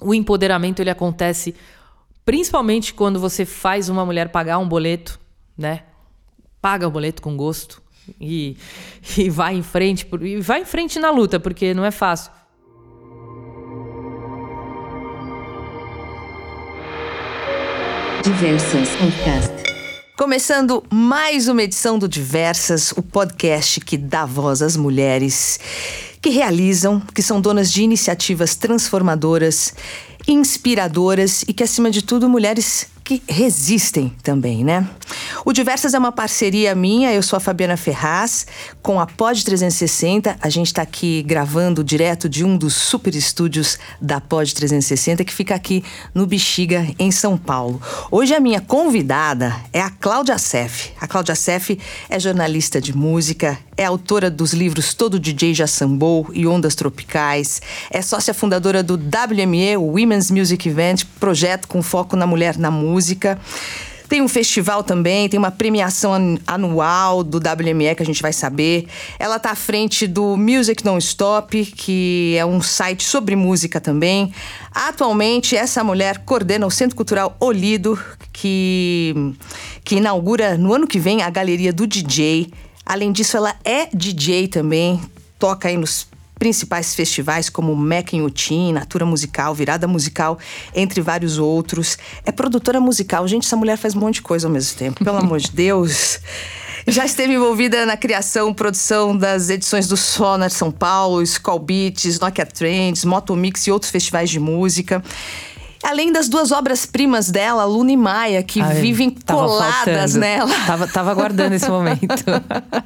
o empoderamento ele acontece principalmente quando você faz uma mulher pagar um boleto, né? Paga o boleto com gosto e, e vai em frente, e vai em frente na luta, porque não é fácil. Diversas Podcast. Começando mais uma edição do Diversas, o podcast que dá voz às mulheres que realizam, que são donas de iniciativas transformadoras, inspiradoras e que, acima de tudo, mulheres que resistem também, né? O Diversas é uma parceria minha, eu sou a Fabiana Ferraz, com a Pod 360. A gente está aqui gravando direto de um dos super estúdios da Pod 360, que fica aqui no Bexiga, em São Paulo. Hoje a minha convidada é a Cláudia Sef. A Cláudia Sef é jornalista de música, é autora dos livros Todo DJ Já Sambou e Ondas Tropicais, é sócia fundadora do WME, Women's Music Event, projeto com foco na mulher na música. Tem um festival também, tem uma premiação anual do WME que a gente vai saber. Ela está à frente do Music Non Stop, que é um site sobre música também. Atualmente, essa mulher coordena o Centro Cultural Olido, que, que inaugura no ano que vem a Galeria do DJ. Além disso, ela é DJ também, toca aí nos principais festivais como Mac em Utim, Natura Musical, Virada Musical, entre vários outros. É produtora musical. Gente, essa mulher faz um monte de coisa ao mesmo tempo. Pelo amor de Deus. Já esteve envolvida na criação, produção das edições do Sonar São Paulo, Skull Beats, Nokia Trends, Moto Mix e outros festivais de música. Além das duas obras-primas dela, Luna e Maia, que Ai, vivem coladas faltando. nela. Tava, tava aguardando esse momento.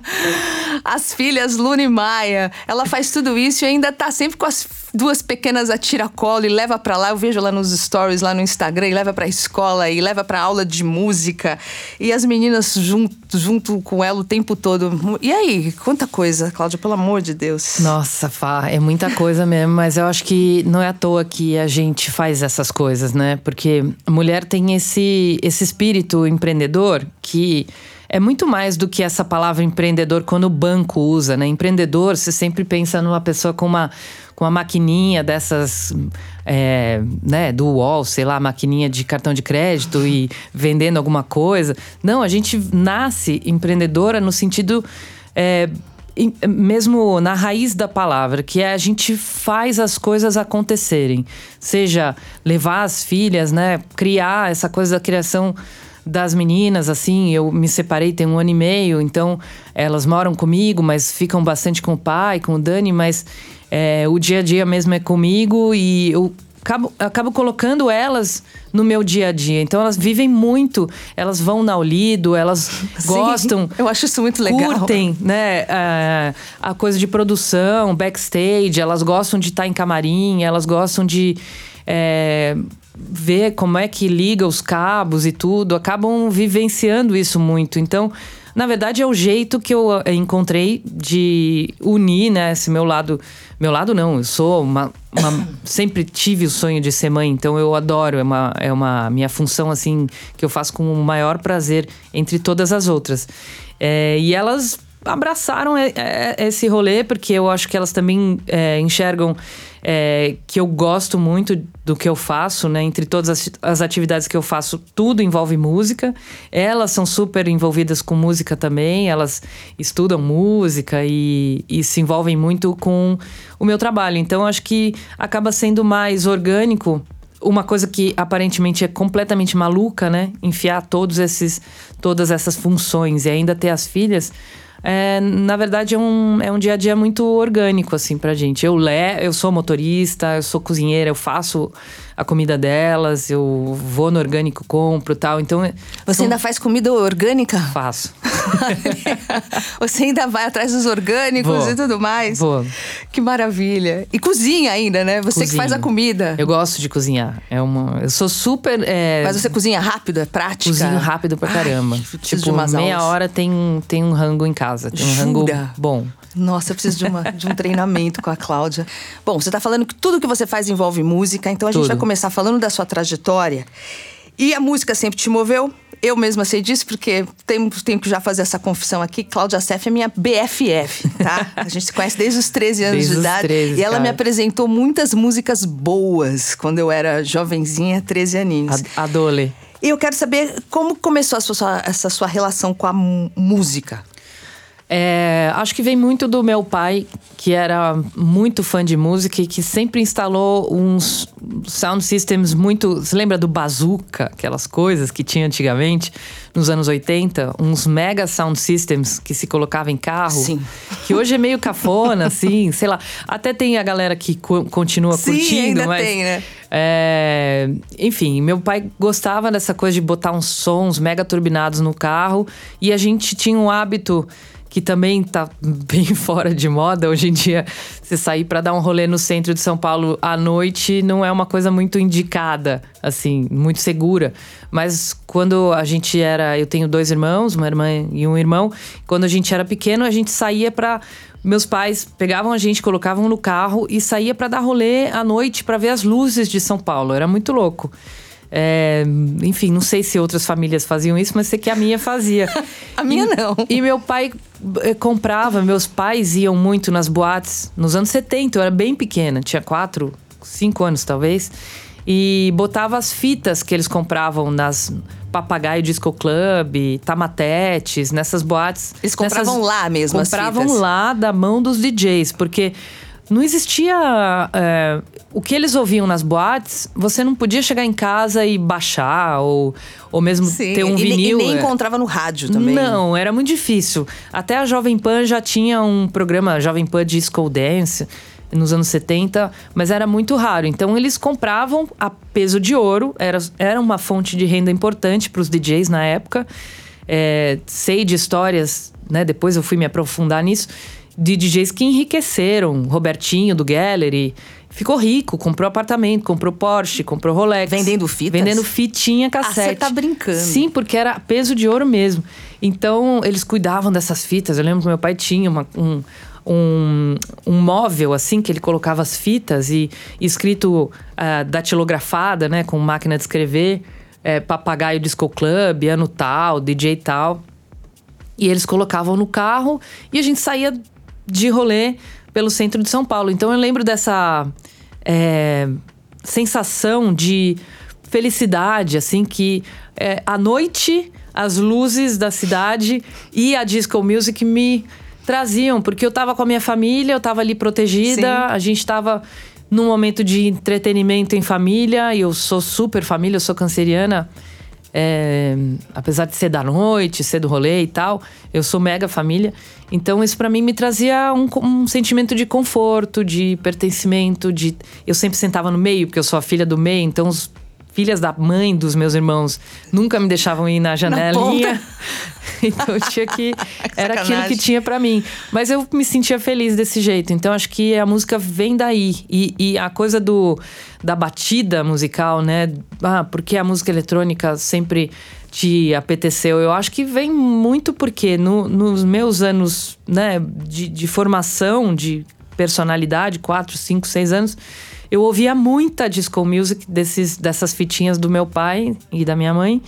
As filhas Luna e Maia. Ela faz tudo isso e ainda tá sempre com as duas pequenas a tiracolo e leva para lá. Eu vejo lá nos stories, lá no Instagram, e leva pra escola e leva pra aula de música. E as meninas junto, junto com ela o tempo todo. E aí, quanta coisa, Cláudia, pelo amor de Deus. Nossa, Fá, é muita coisa mesmo, mas eu acho que não é à toa que a gente faz essas coisas, né? Porque a mulher tem esse, esse espírito empreendedor que é muito mais do que essa palavra empreendedor quando o banco usa, né? Empreendedor, você sempre pensa numa pessoa com uma com uma maquininha dessas, é, né, do UOL, sei lá, maquininha de cartão de crédito e vendendo alguma coisa. Não, a gente nasce empreendedora no sentido. É, mesmo na raiz da palavra, que é a gente faz as coisas acontecerem. Seja levar as filhas, né? Criar essa coisa da criação das meninas, assim, eu me separei tem um ano e meio, então elas moram comigo, mas ficam bastante com o pai, com o Dani, mas é, o dia a dia mesmo é comigo e eu acabo, acabo colocando elas no meu dia a dia. Então elas vivem muito, elas vão na Olido, elas Sim, gostam. Eu acho isso muito legal. Curtem, né? A, a coisa de produção, backstage, elas gostam de estar em camarim, elas gostam de. É, ver como é que liga os cabos e tudo, acabam vivenciando isso muito. Então, na verdade, é o jeito que eu eh, encontrei de unir, né, esse meu lado. Meu lado não, eu sou uma. uma sempre tive o sonho de ser mãe, então eu adoro. É uma, é uma minha função, assim, que eu faço com o maior prazer entre todas as outras. É, e elas abraçaram esse rolê, porque eu acho que elas também é, enxergam é, que eu gosto muito do que eu faço, né? Entre todas as, as, atividades que eu faço, tudo envolve música. Elas são super envolvidas com música também, elas estudam música e, e se envolvem muito com o meu trabalho. Então, acho que acaba sendo mais orgânico uma coisa que aparentemente é completamente maluca, né? Enfiar todos esses, todas essas funções e ainda ter as filhas é, na verdade, é um, é um dia a dia muito orgânico, assim, pra gente. Eu, le, eu sou motorista, eu sou cozinheira, eu faço a comida delas, eu vou no orgânico, compro tal. Então. É, Você são... ainda faz comida orgânica? Faço. Você ainda vai atrás dos orgânicos vou. e tudo mais? Vou. Que maravilha. E cozinha ainda, né? Você Cozinho. que faz a comida. Eu gosto de cozinhar. É uma... Eu sou super. É... Mas você cozinha rápido? É prática? Cozinho rápido pra caramba. Ai, tipo, meia aulas. hora tem, tem um rango em casa. Tem um rango bom. Nossa, eu preciso de, uma, de um treinamento com a Cláudia. Bom, você está falando que tudo que você faz envolve música, então a gente tudo. vai começar falando da sua trajetória. E a música sempre te moveu? Eu mesma sei disso, porque tenho, tenho que já fazer essa confissão aqui. Cláudia Seff é minha BFF, tá? A gente se conhece desde os 13 anos Desde de os idade. 13, e ela cara. me apresentou muitas músicas boas quando eu era jovenzinha, 13 aninhos. A, a Dole. E eu quero saber como começou a sua- essa sua relação com a música. É, acho que vem muito do meu pai, que era muito fã de música e que sempre instalou uns sound systems muito. Você lembra do bazooka, aquelas coisas que tinha antigamente, nos anos 80? Uns mega sound systems que se colocava em carro. Sim. Que hoje é meio cafona, assim, sei lá. Até tem a galera que co- continua Sim, curtindo, ainda mas. tem, né? É, enfim, meu pai gostava dessa coisa de botar uns sons mega turbinados no carro e a gente tinha um hábito que também tá bem fora de moda hoje em dia. Você sair para dar um rolê no centro de São Paulo à noite não é uma coisa muito indicada, assim, muito segura. Mas quando a gente era, eu tenho dois irmãos, uma irmã e um irmão. Quando a gente era pequeno, a gente saía para meus pais pegavam a gente, colocavam no carro e saía para dar rolê à noite para ver as luzes de São Paulo. Era muito louco. É, enfim, não sei se outras famílias faziam isso, mas sei que a minha fazia. A minha E- não. E meu pai eh, comprava, meus pais iam muito nas boates nos anos 70, eu era bem pequena, tinha quatro, cinco anos talvez. E botava as fitas que eles compravam nas Papagaio Disco Club, Tamatetes, nessas boates. Eles compravam nessas- lá mesmo as Compravam fitas. lá da mão dos DJs, porque não existia. é, o que eles ouviam nas boates, você não podia chegar em casa e baixar, ou, ou mesmo Sim, ter um e, vinil. E nem é. encontrava no rádio também. Não, era muito difícil. Até a Jovem Pan já tinha um programa, Jovem Pan Disco Dance, nos anos 70, mas era muito raro. Então eles compravam a peso de ouro, era, era uma fonte de renda importante para os DJs na época. É, sei de histórias, né? Depois eu fui me aprofundar nisso, de DJs que enriqueceram. Robertinho do Gallery. Ficou rico, comprou apartamento, comprou Porsche, comprou Rolex. Vendendo fitas? Vendendo fitinha cassete. Ah, você tá brincando. Sim, porque era peso de ouro mesmo. Então, eles cuidavam dessas fitas. Eu lembro que meu pai tinha uma- um, um, um móvel, assim, que ele colocava as fitas e escrito ah, datilografada, né? Com máquina de escrever. eh, Papagaio Disco Club, ano tal, DJ tal. E eles colocavam no carro e a gente saía de rolê pelo centro de São Paulo. Então eu lembro dessa é, sensação de felicidade, assim, que é, à noite as luzes da cidade e a disco music me traziam, porque eu tava com a minha família, eu tava ali protegida, Sim. a gente tava num momento de entretenimento em família, e eu sou super família, eu sou canceriana. É, apesar de ser da noite, ser do rolê e tal, eu sou mega família. Então isso pra mim me trazia um, um sentimento de conforto, de pertencimento, de eu sempre sentava no meio, porque eu sou a filha do meio, então os filhas da mãe dos meus irmãos nunca me deixavam ir na janelinha. então eu tinha que era aquilo que tinha pra mim. Mas eu me sentia feliz desse jeito. Então acho que a música vem daí. E, e a coisa do da batida musical, né? Ah, porque a música eletrônica sempre te apeteceu. Eu acho que vem muito porque no- nos meus anos né, de, de formação, de personalidade, quatro, cinco, seis anos, eu ouvia muita disco music desses, dessas fitinhas do meu pai e da minha mãe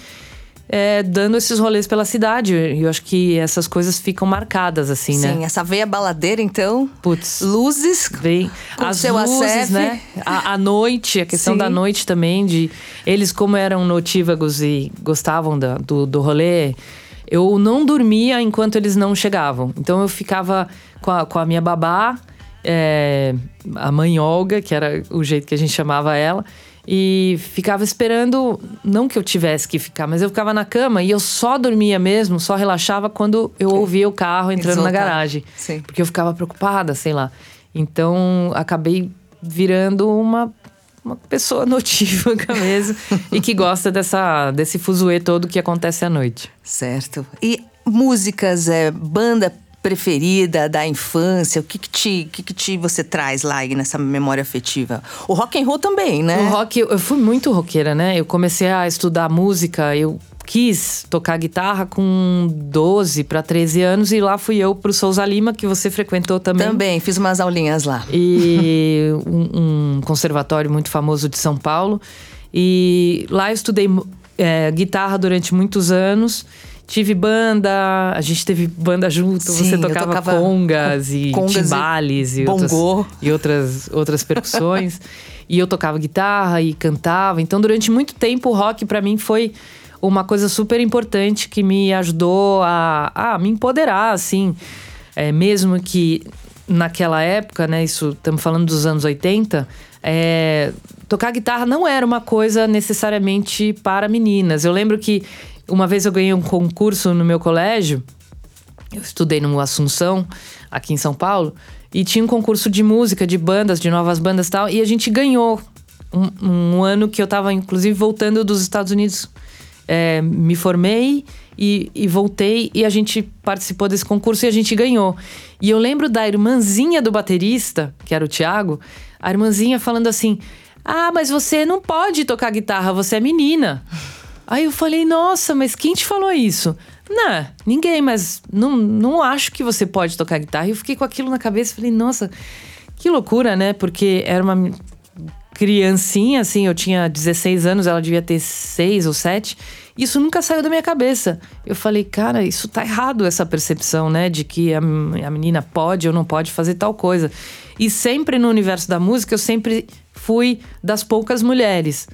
é, dando esses rolês pela cidade. E eu acho que essas coisas ficam marcadas, assim, Sim, né? essa veia baladeira, então. Putz. Luzes. Vem as seu luzes, né? A, a noite, a questão Sim. da noite também, de eles como eram notívagos e gostavam da- do, do rolê, eu não dormia enquanto eles não chegavam. Então eu ficava com a, com a minha babá, é, a mãe Olga, que era o jeito que a gente chamava ela, e ficava esperando, não que eu tivesse que ficar, mas eu ficava na cama e eu só dormia mesmo, só relaxava quando eu ouvia o carro entrando na voltavam. garagem. Sim. Porque eu ficava preocupada, sei lá. Então, acabei virando uma, uma pessoa notívaga mesmo e que gosta dessa, desse fuzuê todo que acontece à noite. Certo. E músicas, é, banda preferida da infância, o que que te, que que te você traz lá nessa memória afetiva? O rock and roll também, né? O rock, eu fui muito roqueira, né? Eu comecei a estudar música, eu quis tocar guitarra com 12 para 13 anos e lá fui eu pro Souza Lima, que você frequentou também. Também, fiz umas aulinhas lá. e um, um conservatório muito famoso de São Paulo. E lá eu estudei é, guitarra durante muitos anos. Tive banda, a gente teve banda junto, Sim, você tocava, tocava congas e congas e timbales e, outras, bongô. e outras, outras percussões. e eu tocava guitarra e cantava. Então, durante muito tempo, o rock para mim foi uma coisa super importante que me ajudou a, a me empoderar, assim. É, mesmo que naquela época, né? Isso estamos falando dos anos 80, é, tocar guitarra não era uma coisa necessariamente para meninas. Eu lembro que uma vez eu ganhei um concurso no meu colégio, eu estudei no Assunção, aqui em São Paulo, e tinha um concurso de música, de bandas, de novas bandas e tal, e a gente ganhou. Um, um ano que eu estava, inclusive, voltando dos Estados Unidos. É, me formei e, e, voltei e a gente participou desse concurso e a gente ganhou. E eu lembro da irmãzinha do baterista, que era o Thiago, a irmãzinha falando assim: Ah, mas você não pode tocar guitarra, você é menina. Aí eu falei, nossa, mas quem te falou isso? Não, ninguém, mas não, não acho que você pode tocar guitarra. E eu fiquei com aquilo na cabeça, falei, nossa, que loucura, né? Porque era uma criancinha, assim, eu tinha 16 anos, ela devia ter 6 ou 7. Isso nunca saiu da minha cabeça. Eu falei, cara, isso tá errado, essa percepção, né? De que a, a menina pode ou não pode fazer tal coisa. E sempre no universo da música, eu sempre fui das poucas mulheres.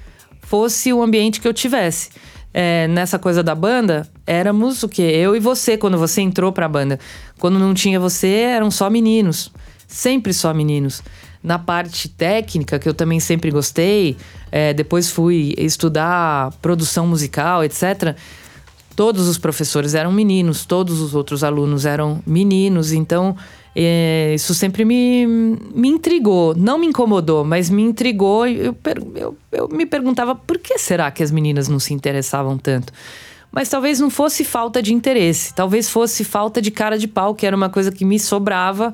Fosse o ambiente que eu tivesse. É, nessa coisa da banda, éramos o quê? Eu e você, quando você entrou pra banda. Quando não tinha você, eram só meninos. Sempre só meninos na parte técnica, que eu também sempre gostei, é, depois fui estudar produção musical, etc. Todos os professores eram meninos, todos os outros alunos eram meninos, então é, isso sempre me, me intrigou. Não me incomodou, mas me intrigou. Eu, eu, eu me perguntava por que será que as meninas não se interessavam tanto? Mas talvez não fosse falta de interesse, talvez fosse falta de cara de pau, que era uma coisa que me sobrava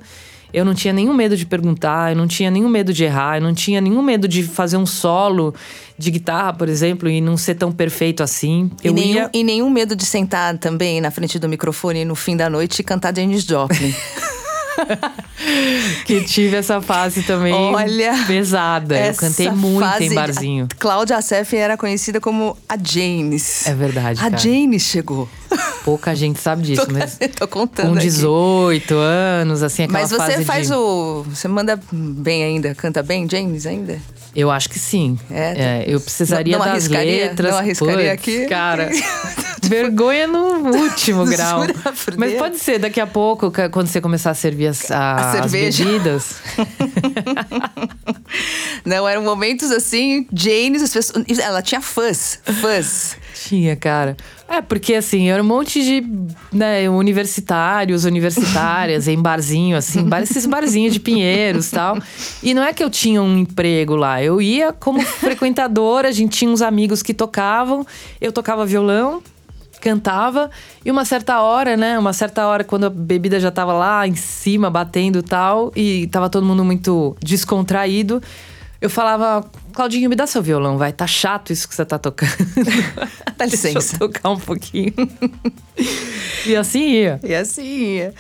eu não tinha nenhum medo de perguntar, eu não tinha nenhum medo de errar, eu não tinha nenhum medo de fazer um solo de guitarra, por exemplo, e não ser tão perfeito assim. Eu e, nenhum, ia... e nenhum medo de sentar também na frente do microfone no fim da noite e cantar Janis Joplin. que tive essa fase também Olha, pesada. Eu cantei muito fase, em barzinho. Cláudia Assef era conhecida como a James. É verdade. A cara. James chegou. Pouca gente sabe disso, tô, mas. Tô contando. Com 18 aqui. anos, assim, aquela Mas você faz de... o. Você manda bem ainda? Canta bem, James, ainda? Eu acho que sim. É, é eu precisaria não, não das letras. Não arriscaria Puts, aqui? Cara, vergonha no último grau. Mas pode ser, daqui a pouco, quando você começar a servir as, a, a as bebidas. não, eram momentos assim, James, as pessoas, ela tinha fãs, fãs. Tinha, cara. É, porque assim, era um monte de né, universitários, universitárias, em barzinho, assim, bar, esses barzinhos de Pinheiros tal. E não é que eu tinha um emprego lá, eu ia como frequentadora, a gente tinha uns amigos que tocavam, eu tocava violão, cantava, e uma certa hora, né? Uma certa hora, quando a bebida já tava lá em cima, batendo tal, e tava todo mundo muito descontraído eu falava, Claudinho, me dá seu violão, vai. Tá chato isso que você tá tocando. dá licença. Deixa eu tocar um pouquinho. e assim ia. E assim ia.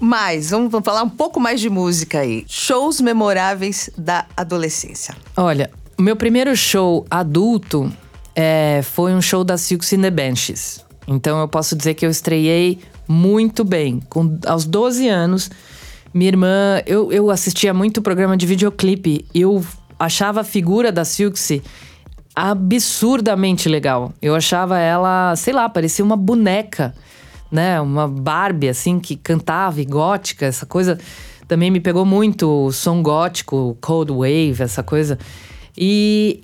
Mas, vamos, vamos falar um pouco mais de música aí. Shows memoráveis da adolescência. Olha, o meu primeiro show adulto é, foi um show da Silks in the Benches. Então eu posso dizer que eu estreiei muito bem. Com, aos 12 anos, minha irmã, eu, eu assistia muito programa de videoclipe. Eu achava a figura da Silksy absurdamente legal. Eu achava ela, sei lá, parecia uma boneca, né? Uma Barbie, assim, que cantava e gótica, essa coisa também me pegou muito. O som gótico, Cold Wave, essa coisa. E,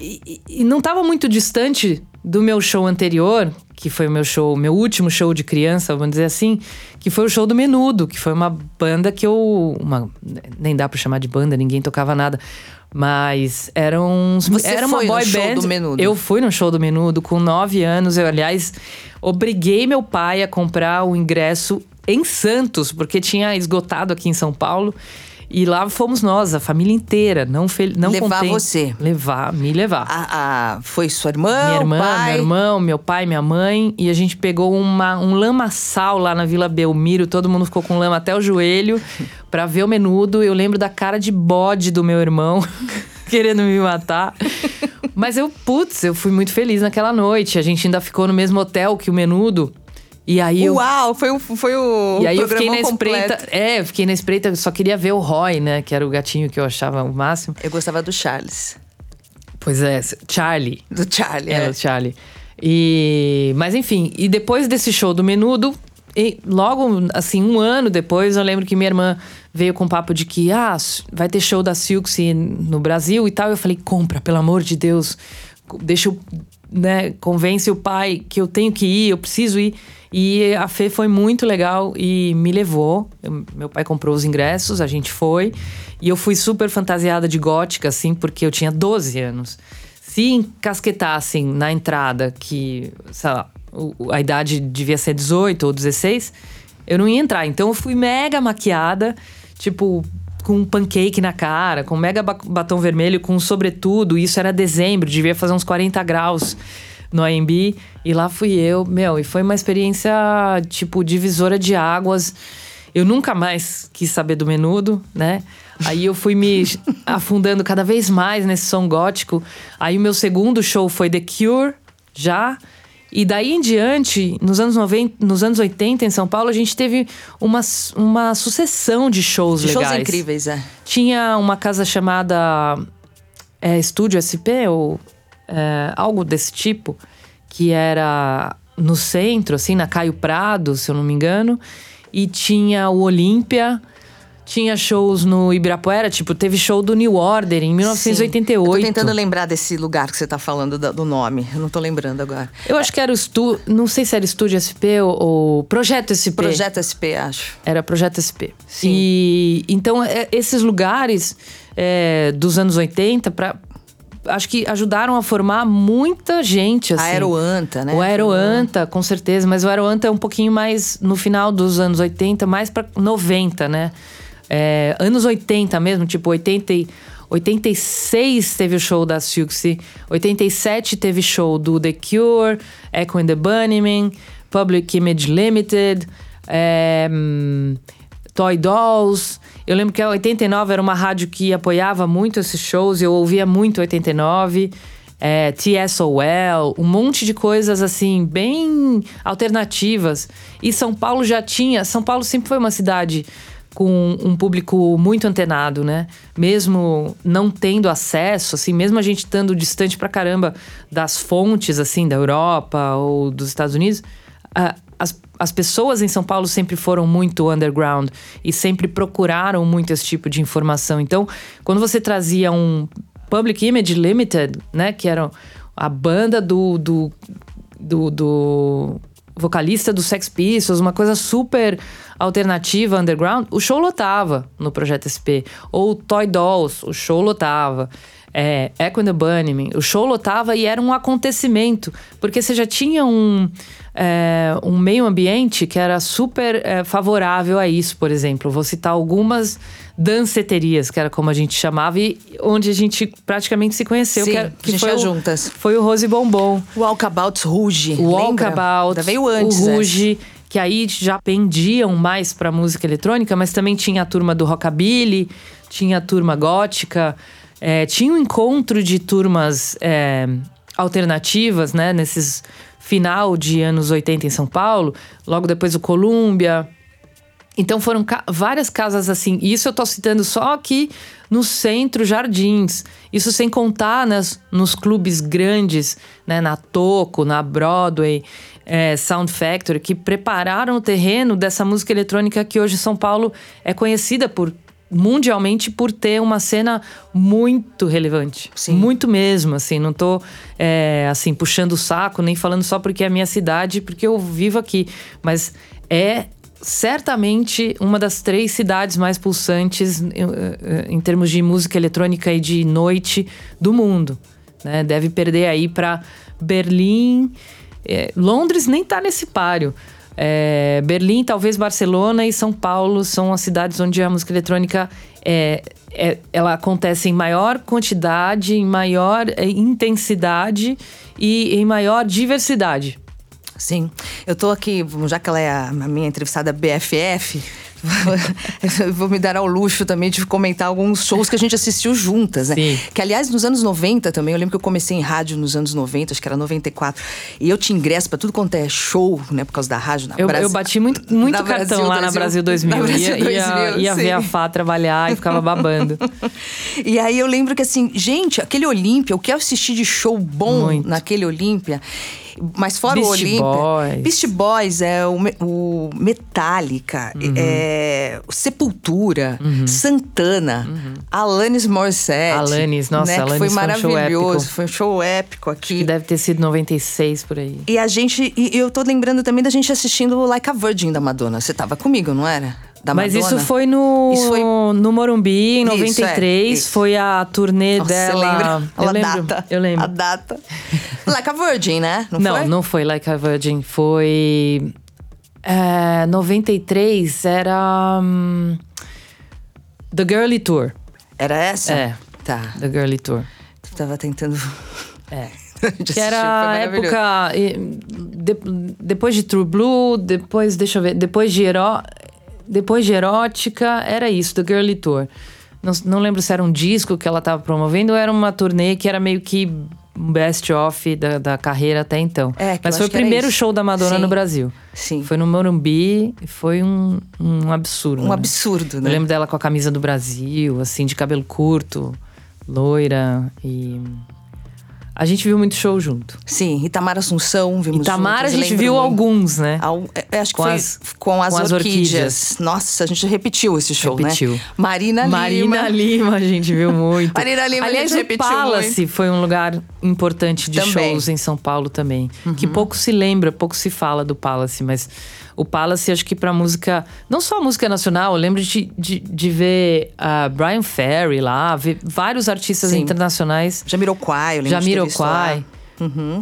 e, e não estava muito distante do meu show anterior, que foi o meu show, meu último show de criança, vamos dizer assim, que foi o show do Menudo, que foi uma banda que eu. Uma, nem dá para chamar de banda, ninguém tocava nada. Mas eram uns. Você era uma foi boy no band. show do Menudo. Eu fui no show do Menudo com nove anos. Eu, aliás, obriguei meu pai a comprar o ingresso em Santos, porque tinha esgotado aqui em São Paulo. E lá fomos nós, a família inteira. Não, fe... não levar contente. você. Levar, me levar. A, a, foi sua irmã, minha irmã, pai? meu irmão, meu pai, minha mãe. E a gente pegou uma, um lamaçal lá na Vila Belmiro. Todo mundo ficou com lama até o joelho para ver o menudo. Eu lembro da cara de bode do meu irmão. querendo me matar. Mas eu, putz, eu fui muito feliz naquela noite. A gente ainda ficou no mesmo hotel que o Menudo. E aí eu, Uau, foi o, foi o e aí eu fiquei na espreita. completo. É, eu fiquei na espreita, só queria ver o Roy, né? Que era o gatinho que eu achava o máximo. Eu gostava do Charles. Pois é, Charlie. Do Charlie, Era é. o Charlie. E, mas enfim, e depois desse show do Menudo, e logo assim, um ano depois, eu lembro que minha irmã veio com o papo de que ah, vai ter show da Silksy no Brasil e tal. Eu falei, compra, pelo amor de Deus. Deixa eu, né, convence o pai que eu tenho que ir, eu preciso ir. E a Fê foi muito legal e me levou. Eu- meu pai comprou os ingressos, a gente foi. E eu fui super fantasiada de gótica, assim, porque eu tinha 12 anos. Se encasquetassem na entrada, que, sei lá, a idade devia ser 18 ou 16, eu não ia entrar. Então eu fui mega maquiada, tipo, com um pancake na cara, com mega ba- batom vermelho, com um sobretudo. Isso era dezembro, devia fazer uns 40 graus no AMB. E lá fui eu, meu, e foi uma experiência, tipo, divisora de águas. Eu nunca mais quis saber do menudo, né? Aí eu fui me afundando cada vez mais nesse som gótico. Aí o meu segundo show foi The Cure, já. E daí em diante, nos anos 90, nos anos 80 em São Paulo, a gente teve uma, uma sucessão de shows legais. Shows incríveis, é. Tinha uma casa chamada é, Estúdio SP ou é, algo desse tipo, que era no centro, assim, na Caio Prado, se eu não me engano. E tinha o Olímpia, tinha shows no Ibirapuera, tipo, teve show do New Order em Sim. 1988. Eu tô tentando lembrar desse lugar que você tá falando do nome. Eu não tô lembrando agora. Eu acho que era o estúdio, não sei se era Estúdio SP ou, ou Projeto SP. Projeto SP, acho. Era Projeto SP. Sim. E então é, esses lugares é, dos anos 80 para acho que ajudaram a formar muita gente assim. A Aeroanta, né? O Aeroanta, com certeza, mas o Aeroanta é um pouquinho mais no final dos anos 80, mais para 90, né? É, anos 80 mesmo, tipo 80 e- 86 teve o show da Siouxsie, 87 teve show do The Cure, Echo and the Bunnymen, Public Image Limited, é, hum, Toy Dolls. Eu lembro que a 89 era uma rádio que apoiava muito esses shows, eu ouvia muito 89. É, TSOL, um monte de coisas assim, bem alternativas. E São Paulo já tinha. São Paulo sempre foi uma cidade com um público muito antenado, né? Mesmo não tendo acesso, assim, mesmo a gente estando distante pra caramba das fontes, assim, da Europa ou dos Estados Unidos, as, as pessoas em São Paulo sempre foram muito underground e sempre procuraram muito esse tipo de informação. Então, quando você trazia um Public Image Limited, né, que era a banda do, do, do, do vocalista do Sex Pistols, uma coisa super alternativa, underground, o show lotava no Projeto SP. Ou Toy Dolls, o show lotava. É, Echo and the Bunnymen, o show lotava e era um acontecimento, porque você já tinha um, é, um meio ambiente que era super é, favorável a isso, por exemplo. Vou citar algumas danceterias, que era como a gente chamava, e onde a gente praticamente se conheceu. Sim, que, era- que foi o, juntas. Foi o Rose Bombom. Walkabouts Rouge. O lembra? Walkabout, Ainda veio antes. o. Ruge, que aí já pendiam mais pra música eletrônica, mas também tinha a turma do rockabilly, tinha a turma gótica, é, tinha um encontro de turmas é, alternativas, né, nesses final de anos 80 em São Paulo, logo depois o Colômbia, então foram ca- várias casas assim. E isso eu tô citando só aqui no centro Jardins. Isso sem contar nas, nos clubes grandes, né? Na Toco, na Broadway, é, Sound Factory, que prepararam o terreno dessa música eletrônica que hoje São Paulo é conhecida por mundialmente por ter uma cena muito relevante. Sim. Muito mesmo, assim. Não tô, é, assim, puxando o saco, nem falando só porque é a minha cidade, porque eu vivo aqui. Mas é certamente uma das três cidades mais pulsantes eh, eh, em termos de música eletrônica e de noite do mundo. Né? Deve perder aí para Berlim. Eh, Londres nem tá nesse páreo. Eh, Berlim, talvez Barcelona e São Paulo são as cidades onde a música eletrônica é, é- ela acontece em maior quantidade, em maior eh, intensidade e em maior diversidade. Sim. Eu tô aqui, já que ela é a minha entrevistada BFF, vou me dar ao luxo também de comentar alguns shows que a gente assistiu juntas, né? Sim. Que, aliás, nos anos 90 também, eu lembro que eu comecei em rádio nos anos 90, acho que era 94. E eu tinha ingresso pra tudo quanto é show, né? Por causa da rádio na Eu, Brasil. eu bati muito, muito cartão Brasil lá na Brasil 2000. Na Brasil ia, ia, 2000, ia ver sim. a Fá trabalhar e ficava babando. E aí eu lembro que assim, gente, aquele Olímpia, o que eu assisti de show bom Muito. naquele Olímpia, mas fora o Beast Olímpia. Boys. Beast Boys, é o, o Metallica, Uhum. é, o Sepultura, Santana, Alanis Morissette. Alanis, nossa, né, Alanis foi maravilhoso, foi um show épico aqui. Que deve ter sido 96 por aí. E a gente, e eu tô lembrando também da gente assistindo o Like a Virgin da Madonna. Você tava comigo, não era? Da Mas Madonna? isso foi no, Isso foi- no Morumbi, em Isso, 93. é, foi a turnê Nossa, dela. Você lembra? Eu a lembro. data. Eu lembro. A data. like a Virgin, né? Não, Não, foi? não foi Like a Virgin. Foi. É, 93 era. hum, The Girly Tour. Era essa? É. Tá. The Girly Tour. Tu tava tentando. É. Que era a época. de- depois de True Blue, depois, deixa eu ver, depois de, eró, depois de Erótica, era isso, The Girly Tour. Não, não lembro se era um disco que ela estava promovendo ou era uma turnê que era meio que um best-of da, da carreira até então. É, Mas foi o primeiro show da Madonna Sim. no Brasil. Sim. Foi no Morumbi e foi um, um absurdo. Um né? absurdo, né? Eu lembro dela com a camisa do Brasil, assim, de cabelo curto, loira e. A gente viu muito show junto. Sim, Itamar Assunção, vimos Itamar a juntos, eu gente viu muito. alguns, né? Al- é, acho que Com foi as- com as, com as orquídeas. orquídeas. Nossa, a gente repetiu esse show, Repetiu. né? Marina, Marina Lima. Lima, a gente viu muito. Marina Lima, a Aliás, gente o repetiu Palace foi um lugar importante de Também. shows em São Paulo também. Que Uhum. pouco se lembra, pouco se fala do Palace, mas o Palace, acho que pra música, não só música nacional, eu lembro de, de, de ver a Brian Ferry lá, ver vários artistas Sim. internacionais. Jamiroquai, eu lembro de ter visto lá. Jamiroquai.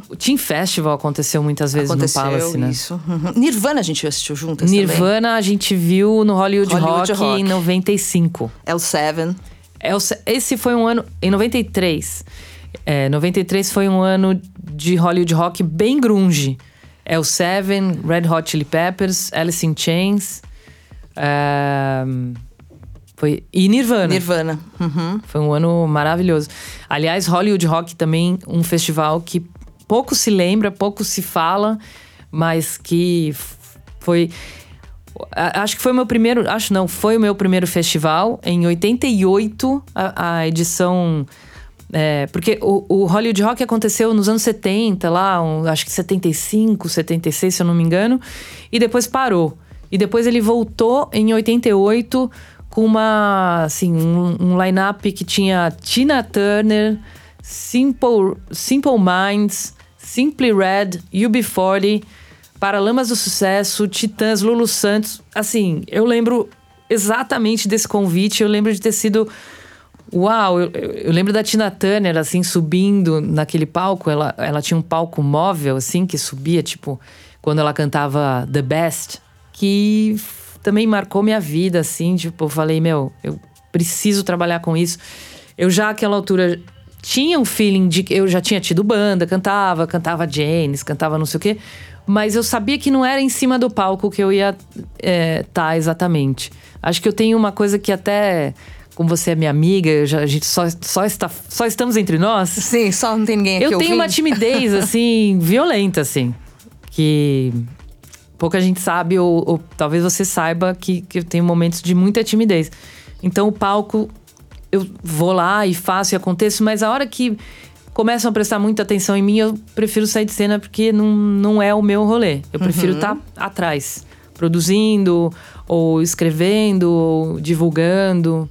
O Team Festival aconteceu muitas vezes Aconteceu no Palace, né? isso. Uhum. Nirvana a gente assistiu juntas também. Nirvana a gente viu no Hollywood, Hollywood Rock, Rock. em 95. É o Seven. É o se- esse foi um ano. Em 93. É, 93 foi um ano de Hollywood Rock bem grunge. É o Seven, Red Hot Chili Peppers, Alice in Chains. é, foi, e Nirvana. Nirvana. Uhum. Foi um ano maravilhoso. Aliás, Hollywood Rock também, um festival que pouco se lembra, pouco se fala, mas que foi. Acho que foi o meu primeiro. Acho não, foi o meu primeiro festival. Em 88, a, a edição. É, porque o, o Hollywood Rock aconteceu nos anos 70, lá, um- acho que 75, 76, se eu não me engano, e depois parou. E depois ele voltou em 88 com uma, assim, um, um line-up que tinha Tina Turner, Simple, Simple Minds, Simply Red, UB40, Paralamas do Sucesso, Titãs, Lulu Santos. Assim, eu lembro exatamente desse convite, eu lembro de ter sido Uau, eu, eu- lembro da Tina Turner, assim, subindo naquele palco. Ela, ela tinha um palco móvel, assim, que subia, tipo, quando ela cantava The Best, que também marcou minha vida, assim. Tipo, eu falei, meu, eu preciso trabalhar com isso. Eu já, àquela altura, tinha um feeling de que eu já tinha tido banda, cantava, cantava Janis, cantava não sei o quê. Mas eu sabia que não era em cima do palco que eu ia estar exatamente. Acho que eu tenho uma coisa que até como você é minha amiga, já- a gente só, só, está, só estamos entre nós. Sim, só não tem ninguém aqui Eu tenho uma ouvindo. timidez, assim, violenta, assim. Que pouca gente sabe, ou, ou talvez você saiba que, que eu tenho momentos de muita timidez. Então, o palco, eu vou lá e faço e aconteço, mas a hora que começam a prestar muita atenção em mim, eu prefiro sair de cena porque não, não é o meu rolê. Eu prefiro estar atrás, produzindo, ou escrevendo, ou divulgando.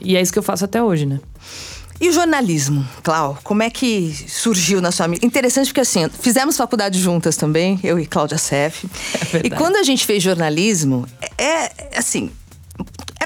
E é isso que eu faço até hoje, né? E o jornalismo, Clau, como é que surgiu na sua vida? Interessante porque assim, fizemos faculdade juntas também, eu e Cláudia Sef. e verdade. quando a gente fez jornalismo, é é, assim,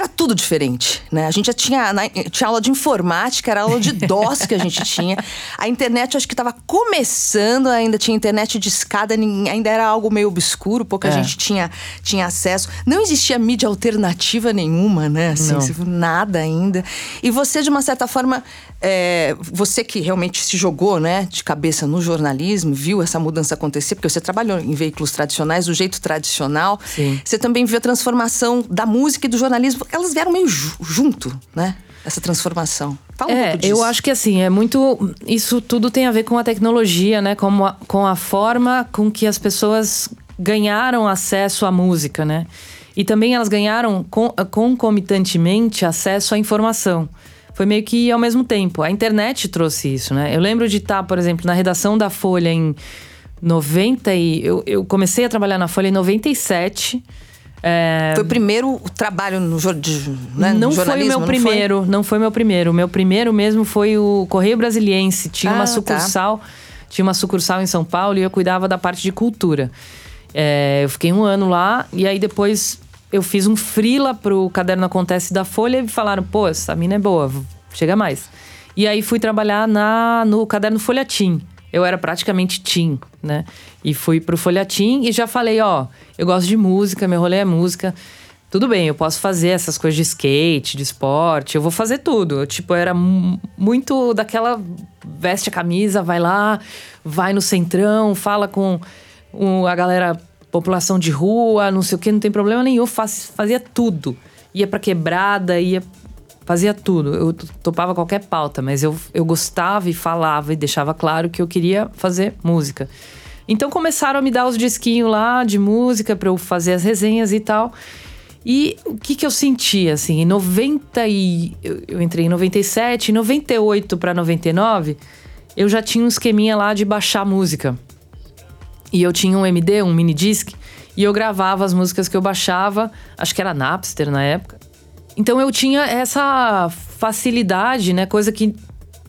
era tudo diferente, né? A gente já tinha, na, tinha aula de informática, era aula de DOS que a gente tinha. A internet, acho que estava começando, ainda tinha internet de escada, ainda era algo meio obscuro, pouca é. gente tinha, tinha acesso. Não existia mídia alternativa nenhuma, né? Assim, nada ainda. E você, de uma certa forma, é, você que realmente se jogou, né, de cabeça no jornalismo, viu essa mudança acontecer, porque você trabalhou em veículos tradicionais, do jeito tradicional. Sim. Você também viu a transformação da música e do jornalismo. Elas vieram meio junto, né? Essa transformação. Fala um é, eu acho que assim, é muito. Isso tudo tem a ver com a tecnologia, né? Com a, com a forma com que as pessoas ganharam acesso à música, né? E também elas ganharam concomitantemente acesso à informação foi meio que ao mesmo tempo. A internet trouxe isso, né? Eu lembro de estar, por exemplo, na redação da Folha em 90 e... Eu, eu comecei a trabalhar na Folha em 97. É... Foi o primeiro trabalho no, né, não no foi o meu não primeiro, foi? não foi meu primeiro. O meu primeiro mesmo foi o Correio Brasiliense. Tinha ah, uma tá. sucursal, tá. tinha uma sucursal em São Paulo e eu cuidava da parte de cultura. É, eu fiquei um ano lá e aí depois eu fiz um frila pro Caderno Acontece da Folha e falaram, pô, essa mina é boa, chega mais. E aí fui trabalhar na, no Caderno Folhatim. Eu era praticamente teen, né? E fui pro Folhatim e já falei, ó, eu gosto de música, meu rolê é música. Tudo bem, eu posso fazer essas coisas de skate, de esporte, eu vou fazer tudo. Eu, tipo, era muito daquela veste a camisa, vai lá, vai no centrão, fala com a galera população de rua, não sei o que, não tem problema nenhum. Eu faz, fazia tudo. Ia pra quebrada, ia. Fazia tudo. Eu topava qualquer pauta, mas eu, eu gostava e falava e deixava claro que eu queria fazer música. Então começaram a me dar os disquinhos lá de música para eu fazer as resenhas e tal. E o que que eu senti, assim, em 90 e... Eu, entrei em 97, em 98 para 99, eu já tinha um esqueminha lá de baixar música. E eu tinha um MD, um mini disc, e eu gravava as músicas que eu baixava, acho que era Napster na época. Então eu tinha essa facilidade, né? Coisa que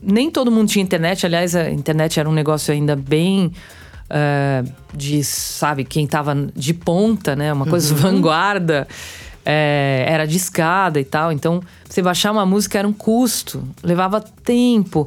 nem todo mundo tinha internet. Aliás, a internet era um negócio ainda bem uh, de, sabe, quem tava de ponta, né? Uma coisa uhum. vanguarda. É, era discada e tal. Então, você baixar uma música era um custo, levava tempo.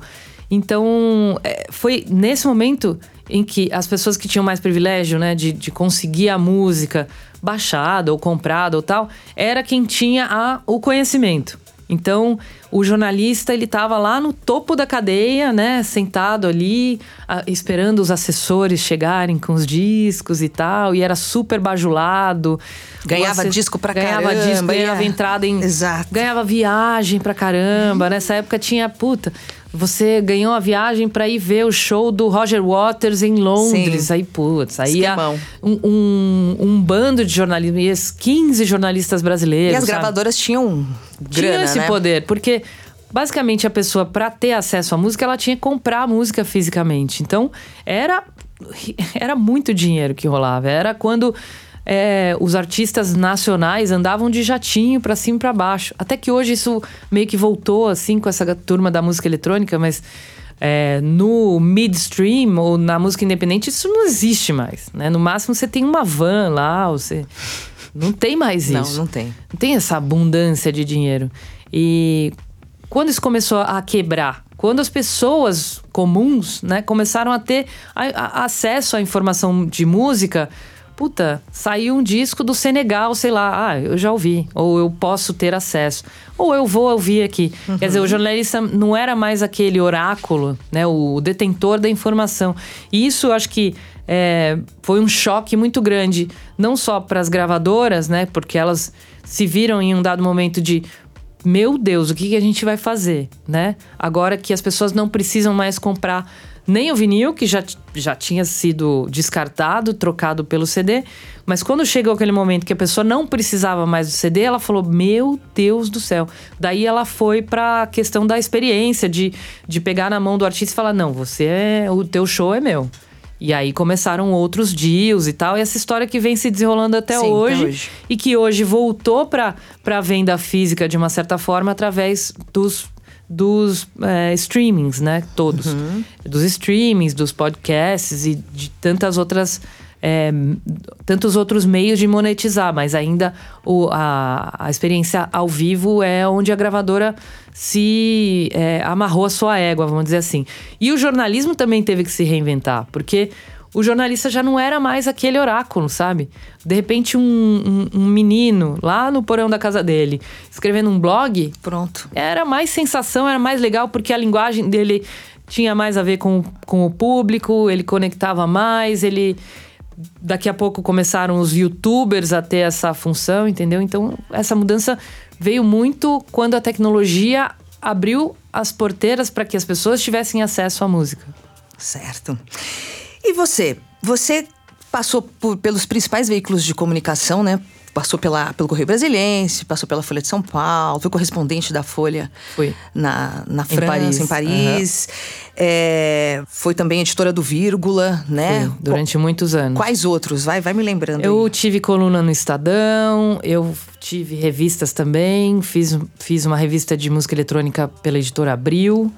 Então, é, foi nesse momento em que as pessoas que tinham mais privilégio, né, de, de conseguir a música baixada ou comprada ou tal, era quem tinha a, o conhecimento. Então, o jornalista ele estava lá no topo da cadeia, né, sentado ali, a, esperando os assessores chegarem com os discos e tal, e era super bajulado. Ganhava disco pra ganhava caramba. Disco, ganhava é. entrada em. Exato. Ganhava viagem pra caramba. Nessa época tinha, puta, você ganhou a viagem para ir ver o show do Roger Waters em Londres. Sim. Aí, putz, aí um, um, um, bando de jornalistas, 15 jornalistas brasileiros. E as sabe? gravadoras tinham grana, Tinham esse né? poder, porque basicamente a pessoa, para ter acesso à música, ela tinha que comprar a música fisicamente. Então, era, era muito dinheiro que rolava. Era quando é, os artistas nacionais andavam de jatinho para cima e para baixo. Até que hoje isso meio que voltou assim com essa turma da música eletrônica, mas é, no midstream ou na música independente isso não existe mais, né? No máximo você tem uma van lá, você não tem mais isso. Não, não tem. Não tem essa abundância de dinheiro. E quando isso começou a quebrar, quando as pessoas comuns, né, começaram a ter a, a acesso à informação de música puta, saiu um disco do Senegal, sei lá, ah, eu já ouvi, ou eu posso ter acesso, ou eu vou ouvir aqui. Uhum. Quer dizer, o jornalista não era mais aquele oráculo, né, o detentor da informação. E isso eu acho que é, foi um choque muito grande, não só para as gravadoras, né, porque elas se viram em um dado momento de meu Deus, o que, que a gente vai fazer, né? Agora que as pessoas não precisam mais comprar nem o vinil, que já, já tinha sido descartado, trocado pelo CD. Mas quando chegou aquele momento que a pessoa não precisava mais do CD, ela falou: Meu Deus do céu. Daí ela foi para a questão da experiência, de, de pegar na mão do artista e falar: Não, você é. O teu show é meu. E aí começaram outros deals e tal. E essa história que vem se desenrolando até, Sim, hoje, até hoje, E que hoje voltou para a venda física de uma certa forma através dos dos é, streamings, né? Todos. Uhum. Dos streamings, dos podcasts e de tantas outras é, tantos outros meios de monetizar, mas ainda o, a, a experiência ao vivo é onde a gravadora se é, amarrou a sua égua, vamos dizer assim. E o jornalismo também teve que se reinventar, porque o jornalista já não era mais aquele oráculo, sabe? De repente, um, um, um, menino lá no porão da casa dele, escrevendo um blog. Pronto. Era mais sensação, era mais legal, porque a linguagem dele tinha mais a ver com, com o público, ele conectava mais, ele. Daqui a pouco começaram os youtubers a ter essa função, entendeu? Então, essa mudança veio muito quando a tecnologia abriu as porteiras para que as pessoas tivessem acesso à música. Certo. E você? Você passou por, pelos principais veículos de comunicação, né? Passou pela, pelo Correio Brasiliense, passou pela Folha de São Paulo, foi correspondente da Folha Fui. Na, na França, em Paris. Em Paris. Uhum. É, foi também editora do Vírgula, né? Fui, durante muitos anos. Quais outros? Vai, vai me lembrando. Eu aí. tive coluna no Estadão, eu tive revistas também, fiz, fiz uma revista de música eletrônica pela editora Abril,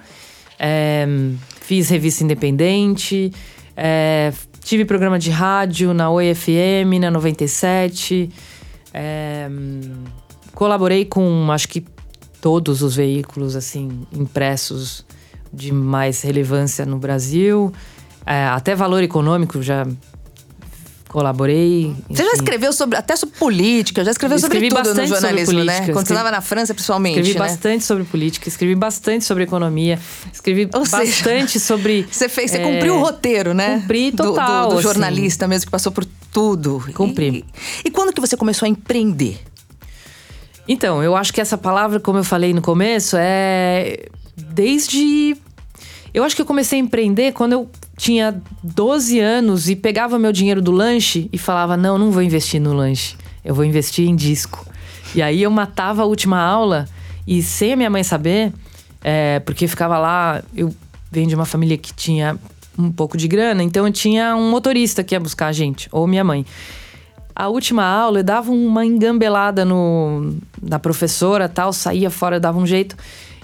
é, fiz revista independente. É, tive programa de rádio na Oi FM, na 97. É, colaborei com, acho que todos os veículos assim impressos de mais relevância no Brasil. É, até valor econômico já colaborei. Enfim. Você já escreveu sobre, até sobre política, já escreveu sobre tudo no jornalismo, né? Quando você estava na França, principalmente. Escrevi né? bastante sobre política, escrevi bastante sobre economia, escrevi Ou bastante seja, sobre. Você fez, você é, cumpriu o roteiro, né? Cumpri total. Do, do, do jornalista assim. mesmo que passou por tudo. Cumpri. E, e quando que você começou a empreender? Então, eu acho que essa palavra, como eu falei no começo, é desde eu acho que eu comecei a empreender quando eu tinha 12 anos e pegava meu dinheiro do lanche e falava: não, não vou investir no lanche, eu vou investir em disco. E aí eu matava a última aula e sem a minha mãe saber, é, porque ficava lá, eu venho de uma família que tinha um pouco de grana, então eu tinha um motorista que ia buscar a gente, ou minha mãe. A última aula eu dava uma engambelada no, na professora tal, saía fora, dava um jeito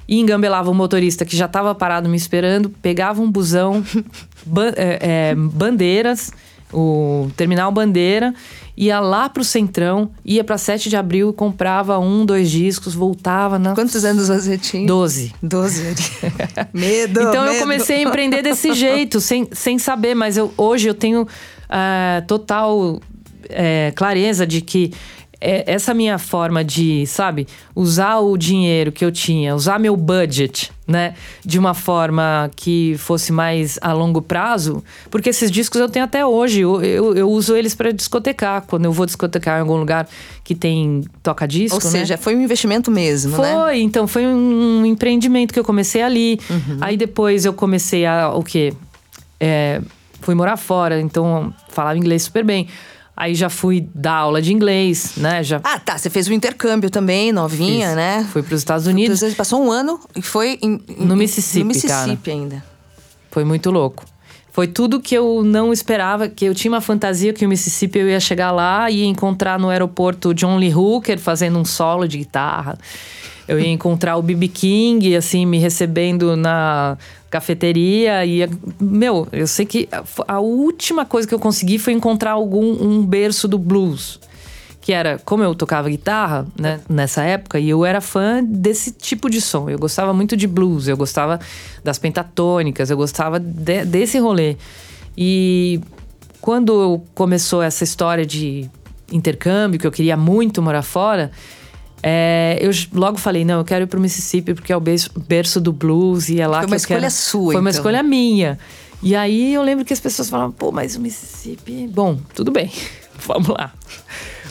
e engambelava o motorista que já estava parado me esperando, pegava um busão, ban é, é, bandeiras, o terminal bandeira, ia lá pro Centrão, ia para 7 de abril, comprava um, dois discos, voltava na. Quantos anos você tinha? Doze. Doze. medo. Então medo. eu comecei a empreender desse jeito, sem, sem saber, mas eu, hoje eu tenho uh, total é, clareza de que é, essa minha forma de, sabe, usar o dinheiro que eu tinha, usar meu budget, né, de uma forma que fosse mais a longo prazo, porque esses discos eu tenho até hoje, eu, eu, eu uso eles para discotecar, quando eu vou discotecar em algum lugar que tem toca-disco, Ou né? seja, foi um investimento mesmo, foi, né? Foi, então foi um empreendimento que eu comecei ali, uhum. aí depois eu comecei a, o quê? É, fui morar fora, então falava inglês super bem. Aí já fui dar aula de inglês, né? Já... Ah, tá. Você fez o um intercâmbio também, novinha, Fiz. né? Fui para os Estados Unidos. Você passou um ano e foi em, em, no Mississippi, no Mississippi cara. ainda. Foi muito louco. Foi tudo que eu não esperava, que eu tinha uma fantasia que o Mississippi eu ia chegar lá e encontrar no aeroporto John Lee Hooker fazendo um solo de guitarra. Eu ia encontrar o B.B. King, assim, me recebendo na cafeteria. E, meu, eu sei que a última coisa que eu consegui foi encontrar algum um berço do blues. Que era, como eu tocava guitarra, né, nessa época, e eu era fã desse tipo de som. Eu gostava muito de blues, eu gostava das pentatônicas, eu gostava de, desse rolê. E quando começou essa história de intercâmbio, que eu queria muito morar fora, é, eu logo falei, não, eu quero ir pro Mississippi porque é o berço do blues e é lá Foi que uma eu escolha quero. sua, Foi uma então. escolha minha. E aí eu lembro que as pessoas falavam, pô, mas o Mississippi. Bom, tudo bem, vamos lá.